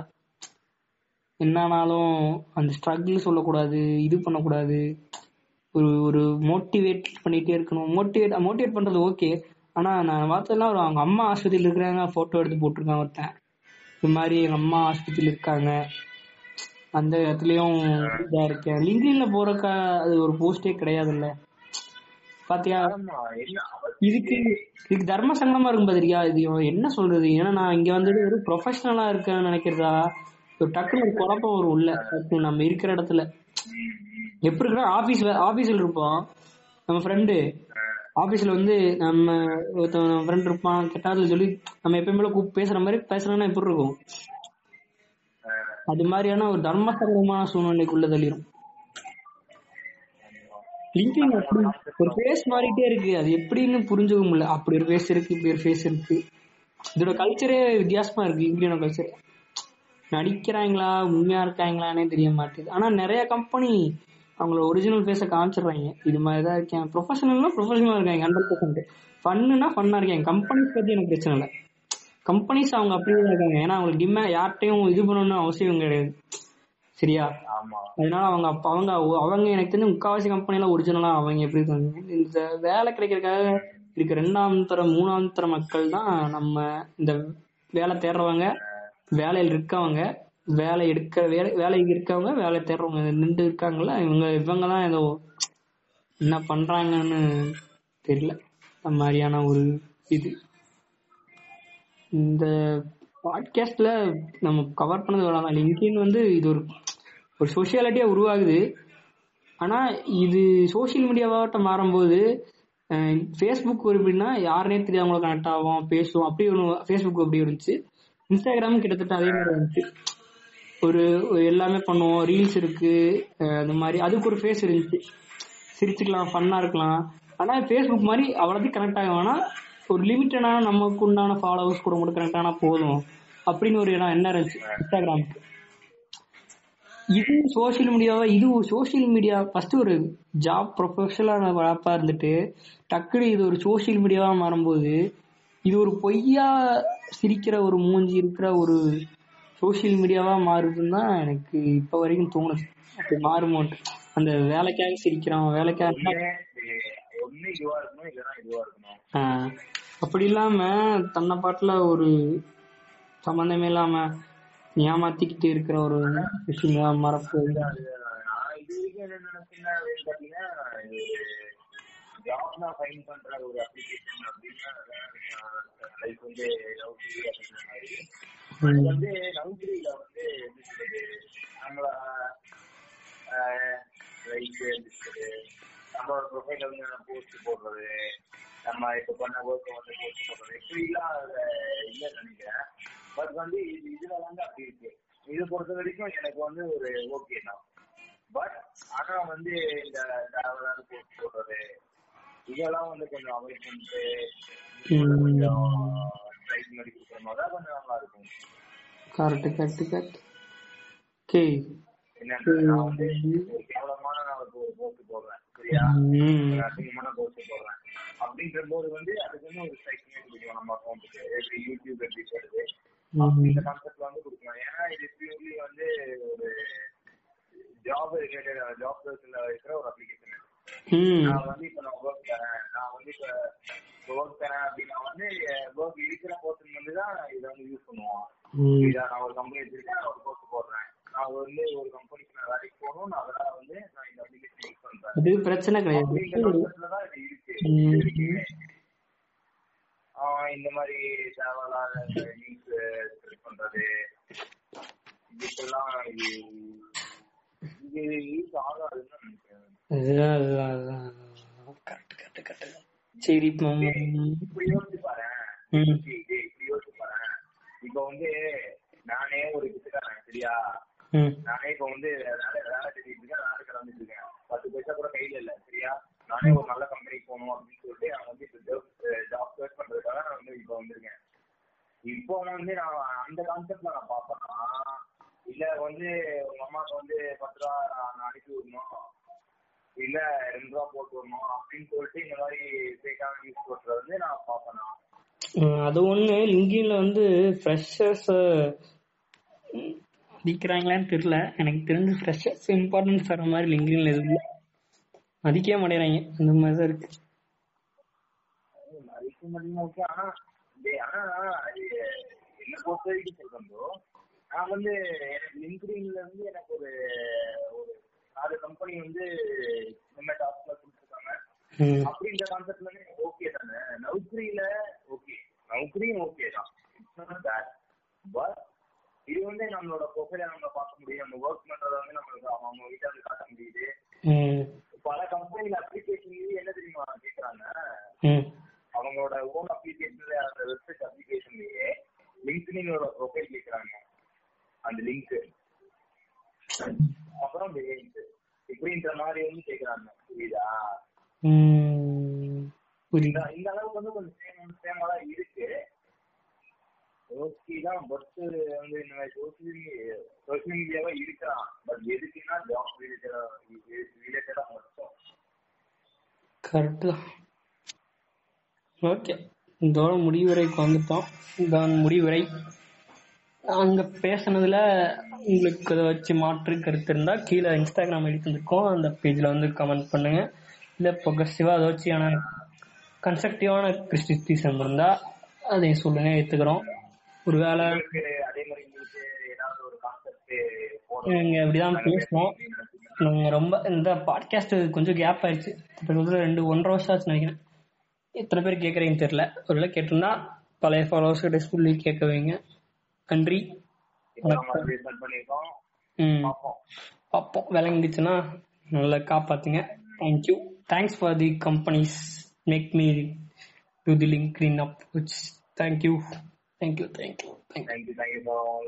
என்னானாலும் அந்த ஸ்ட்ரகிள் சொல்லக்கூடாது இது பண்ணக்கூடாது. ஒரு ஒரு மோட்டிவேட் பண்ணிகிட்டே இருக்கணும். மோட்டிவேட் மோட்டிவேட் பண்ணுறது ஓகே ஆனால் நான் பார்த்ததெல்லாம் ஒரு அவங்க அம்மா ஆஸ்பத்திரியில் இருக்கிறாங்க ஃபோட்டோ எடுத்து போட்டிருக்காங்க ஒருத்தன். இது மாதிரி எங்க அம்மா ஆஸ்பத்திரியில் இருக்காங்க. அந்த இடத்துலயும் இதா இருக்கேன். லிங்க்டின்ல போறக்கா அது ஒரு போஸ்டே கிடையாதுல்ல. பாத்தியா? இதுக்கு இதுக்கு தர்ம சங்கடமா இருக்கும் பாத்திரியா? இது என்ன சொல்றது? ஏன்னா நான் இங்க வந்துட்டு ஒரு ப்ரொஃபஷனலா இருக்கேன்னு நினைக்கிறதா? ஒரு டக்குனு ஒரு குழப்பம் வரும் உள்ள. நம்ம இருக்கிற இடத்துல. எப்படி இருக்குன்னா ஆபீஸ் ஆபீஸ்ல இருப்போம். நம்ம ஃப்ரெண்டு ஆபீஸ்ல வந்து நம்ம ஒருத்தன் ஃப்ரெண்ட் இருப்பான் கெட்டாதுல சொல்லி நம்ம எப்பயுமே போல கூப்பிட்டு பேசுற மாதிரி பேசுறோம்னா எப்படி இருக்கும். அது மாதிரியான ஒரு தர்மசங்கரமான சூழ்நிலைக்குள்ள தள்ளிடும் லிங்கின் அப்படி ஒரு ஃபேஸ் மாறிட்டே இருக்கு. அது எப்படின்னு புரிஞ்சுக்க முடியல. அப்படி ஒரு ஃபேஸ் இருக்கு இப்படி ஒரு ஃபேஸ் இருக்கு. இதோட கல்ச்சரே வித்தியாசமா இருக்கு லிங்கினோட கல்ச்சர் நடிக்கிறாங்களா உண்மையா இருக்காங்களானே தெரிய மாட்டேங்குது. ஆனா நிறைய கம்பெனி அவங்களோட ஒரிஜினல் ஃபேஸை காமிச்சிடுறாங்க இது மாதிரி தான் இருக்கேன் ப்ரொஃபஷனல்னா ப்ரொஃபஷனலா இருக்காங்க ஹண்ட்ரட் பர்சன்ட் ஃபன்னுனா ஃபன்னா இருக்காங்க கம்பெனிஸ் பத்தி எனக்கு பிரச்சனை இல்லை. கம்பெனிஸ் அவங்க அப்படியே தான் இருக்காங்க. ஏன்னா அவங்களுக்கு டிமே யார்கிட்டையும் இது பண்ணணும்னு அவசியம் கிடையாது. சரியா? ஆமா. அதனால அவங்க அப்ப அவங்க அவங்க எனக்கு தெரிஞ்ச முக்காவாசி கம்பெனில ஒரிஜினலா அவங்க எப்படி இருக்காங்க? இந்த வேலை கிடைக்கிறதுக்காக இருக்க ரெண்டாம் தர மூணாம் தர மக்கள் தான் நம்ம இந்த வேலை தேடுறவங்க வேலையில் இருக்கவங்க. வேலை எடுக்க வேலை வேலை இருக்கவங்க வேலை தேடுறவங்க நின்று இருக்காங்கல்ல இவங்க இவங்க தான் ஏதோ என்ன பண்றாங்கன்னு தெரியல. அந்த மாதிரியான ஒரு இது. இந்த பாட்காஸ்ட்ல நம்ம கவர் பண்ணது வேணாம் லிங்க்டின் வந்து இது ஒரு ஒரு சோஷியாலிட்டியா உருவாகுது. ஆனா இது சோஷியல் மீடியாவாட்ட மாறும்போது ஃபேஸ்புக் ஒரு எப்படின்னா யாருனே தெரியாதவங்கள கனெக்ட் ஆகும் பேசுவோம். அப்படி ஒன்று ஃபேஸ்புக் அப்படி இருந்துச்சு. இன்ஸ்டாகிராம் கிட்டத்தட்ட அதே மாதிரி இருந்துச்சு. ஒரு ஒரு எல்லாமே பண்ணுவோம். ரீல்ஸ் இருக்கு. அந்த மாதிரி. அதுக்கு ஒரு ஃபேஸ் இருந்துச்சு. சிரிச்சுக்கலாம் ஃபன்னா இருக்கலாம். ஆனால் ஃபேஸ்புக் மாதிரி அவ்வளோத்தையும் கனெக்ட் ஆக வேணாம். ஒரு லிமிட்டடான நமக்கு உண்டான ஃபாலோவர்ஸ் கூட மட்டும் கனெக்ட் ஆனால் போதும். அப்படின்னு ஒரு இடம் என்ன இருந்துச்சு? இன்ஸ்டாகிராமுக்கு இது சோஷியல் மீடியாவா இது சோஷியல் மீடியா ஃபர்ஸ்ட் ஒரு ஜாப் ப்ரொஃபஷனலான ஆப்பாக இருந்துட்டு டக்குனு இது ஒரு சோஷியல் மீடியாவாக மாறும்போது இது ஒரு பொய்யா சிரிக்கிற ஒரு மூஞ்சி இருக்கிற ஒரு சோஷியல் மீடியாவா மாறுதுன்னு தான் எனக்கு இப்ப வரைக்கும் தோணுது அப்படி மாறுமோன்ட்டு அந்த வேலைக்காக சிரிக்கிறான் வேலைக்காக அப்படி இல்லாம தன்னை பாட்டுல ஒரு சம்பந்தமே இல்லாம ஏமாத்திக்கிட்டு இருக்கிற ஒரு விஷயம் மறப்பு பண்ற ஒரு அப்ளிகேஷன் அப்படின்னா லைக் வந்து அது வந்து நௌகரியில வந்து நம்மள லைக் நம்மளோட ப்ரொஃபைல வந்து நம்ம போஸ்ட் போடுறது நம்ம இப்ப பண்ண ஒர்க் வந்து போஸ்ட் போடுறது இப்படிலாம் அதுல இல்லைன்னு நினைக்கிறேன். பட் வந்து இது இதுல வந்து அப்படி இருக்கு. இதை பொறுத்த வரைக்கும் எனக்கு வந்து ஒரு ஓகே தான். பட் ஆனா வந்து இந்த தேவையான போஸ்ட் போடுறது இதெல்லாம் வந்து கொஞ்சம் அவாய்ட் பண்ணிட்டு. கொஞ்சம் மாதிரி கொடுக்குற மாதிரி கொஞ்சம் நல்லா இருக்கும். கரெக்ட் கரெக்ட் கரெக்ட் ஓகே நான் வந்து ஒரு கேவலமான நான் ஒரு போஸ்ட் போடுறேன் சரியா? அசிங்கமான போஸ்ட் போடுறேன். அப்படின்ற போது வந்து அதுக்கு வந்து ஒரு ஸ்ட்ரைக்கிங்கே கொடுக்கணும் நம்ம அக்கௌண்ட்டுக்கு எப்படி யூடியூப் எப்படி போடுது இந்த கான்செப்ட்ல வந்து கொடுக்கலாம். ஏன்னா இது பியூர்லி வந்து ஒரு ஜாப் ரிலேட்டட் ஜாப் இருக்கிற ஒரு அப்ளிகேஷன் நான் வந்து இப்ப நான் ஒர்க் நான் வந்து இப்ப ஒர்க் தரேன் அப்படின்னா வந்து ஒர்க் இருக்கிற பர்சன் வந்து தான் இதை வந்து யூஸ் பண்ணுவான் ம் இதா நான் ஒரு கம்பெனி வச்சிருக்கேன் நான் ஒரு போஸ்ட் போடுறேன் நான் வந்து ஒரு கம்பெனிக்கு நான் வேலைக்கு போகணும் நான் அதனால வந்து நான் இந்த அப்ளிகேஷன் யூஸ் பண்றேன் அது பிரச்சனை கிடையாது இருக்கு இந்த மாதிரி தேவையில்லாத நியூஸ் ஸ்ப்ரெட் பண்றது இதுக்கெல்லாம் இது யூஸ் ஆகாதுன்னு தான் நினைக்கிறேன் அதுதான் அதுதான் அதுதான் கரெக்ட் கரெக்ட் கரெக்ட் சரி இப்போ இப்ப யோசிச்சு பாரு இப்ப வந்து நானே ஒரு பிசுக்காரன் சரியா? நானே இப்ப வந்து வேலை வேலை செஞ்சுட்டு இருக்கேன் வேலை கிளம்பிட்டு இருக்கேன். பத்து பைசா கூட கையில இல்ல சரியா? நானே ஒரு நல்ல கம்பெனிக்கு போகணும் அப்படின்னு சொல்லிட்டு நான் வந்து ஜாப் சர்ச் பண்றதுக்காக நான் வந்து இப்ப வந்திருக்கேன். இப்போ வந்து நான் அந்த கான்செப்ட்ல நான் பாப்பேன்னா இல்ல வந்து உங்க அம்மாக்கு வந்து பத்து ரூபா நான் அனுப்பி விடணும்? இல்ல ரெண்டு ரூபா போட்டு விடணும் அப்படின்னு சொல்லிட்டு இந்த மாதிரி ஃபேக்கான நியூஸ் போட்டுறது வந்து நான் பாப்பேனா ம், அது ஒண்ணு. லிங்கின்ல வந்து ஃப்ரெஷர்ஸ் மதிக்கிறாங்களான்னு தெரியல. எனக்கு தெரிஞ்சு ஃப்ரெஷர்ஸ் இம்பார்ட்டன்ஸ் தர மாதிரி லிங்கின்ல இருக்கு மதிக்கவே மாட்டேங்கிறாங்க. அந்த மாதிரி தான் இருக்கு. மதிக்க முடியும் ஓகே ஆனா ஆனா அது என்ன பொறுத்த வரைக்கும் bro. நான் வந்து எனக்கு லிங்க்டின்ல இருந்து எனக்கு ஒரு நாலு கம்பெனி வந்து மாதிரி டாஸ்க்ல கொடுத்துருக்காங்க. அப்படின்ற கான்செப்ட்ல ஓகே தானே? நௌக்கரியில ஓகே நௌக்கரியும் ஓகே தான். பேட் இது வந்து நம்மளோட ப்ரொஃபைல நம்ம பார்க்க முடியும். நம்ம ஒர்க் பண்றத வந்து நம்மளுக்கு அவங்க வீட்டை காட்ட முடியுது ம் பல கம்பெனில அப்ளிகேஷன் என்ன தெரியுமா கேக்குறாங்க ம் அவங்களோட ஓன் அப்ளிகேஷன்ல அந்த வெப்சைட் அப்ளிகேஷன்லயே லிங்க்டினோட ப்ரொஃபைல் கேக்குறாங்க அந்த லிங்க் அப்புறம் லிங்க் இப்படின்ற மாதிரி வந்து கேக்குறாங்க புரியுதா ம் புரியுது. இந்த அளவுக்கு வந்து கொஞ்சம் சேம் சேமா தான் இருக்கு. ஓகே தான் பட் வந்து இந்த மாதிரி சோசியல் சோசியல் மீடியாவா இருக்கலாம். பட் எதுக்குன்னா ஜாப் ரிலேட்டடா ரிலேட்டடா மட்டும். கரெக்ட் தான். ஓகே இதோட முடிவுரைக்கு வந்துட்டோம். இதான் முடிவுரை அங்க பேசுனதுல உங்களுக்கு அதை வச்சு மாற்று கருத்து இருந்தா கீழே இன்ஸ்டாகிராம் ஐடி தந்திருக்கோம் அந்த பேஜ்ல வந்து கமெண்ட் பண்ணுங்க. இல்ல பொகசிவா அதை வச்சியான கன்ஸ்ட்ரக்டிவான கிறிஸ்டிசம் இருந்தா அதையும் சொல்லுங்க ஏத்துக்கிறோம். ஒருவேளை அதே மாதிரி நீங்க இப்படிதான் பேசணும். நாங்க ரொம்ப இந்த பாட்காஸ்ட் கொஞ்சம் கேப் ஆயிடுச்சு. ரெண்டு ஒன்றரை வருஷம் ஆச்சு நினைக்கிறேன். எத்தனை பேர் கேட்குறீங்கன்னு தெரியல. ஒருவேளை கேட்டிருந்தா பழைய ஃபாலோவர்ஸ் கிட்ட சொல்லி கேட்க வைங்க. நன்றி. இப்போ நம்ம ரிசல்ட் பண்ணிருக்கோம். ம். thanks for the companies make me do the link cleanup. Thank you. Thank you. Thank you. Thank you. Thank you. Thank you all.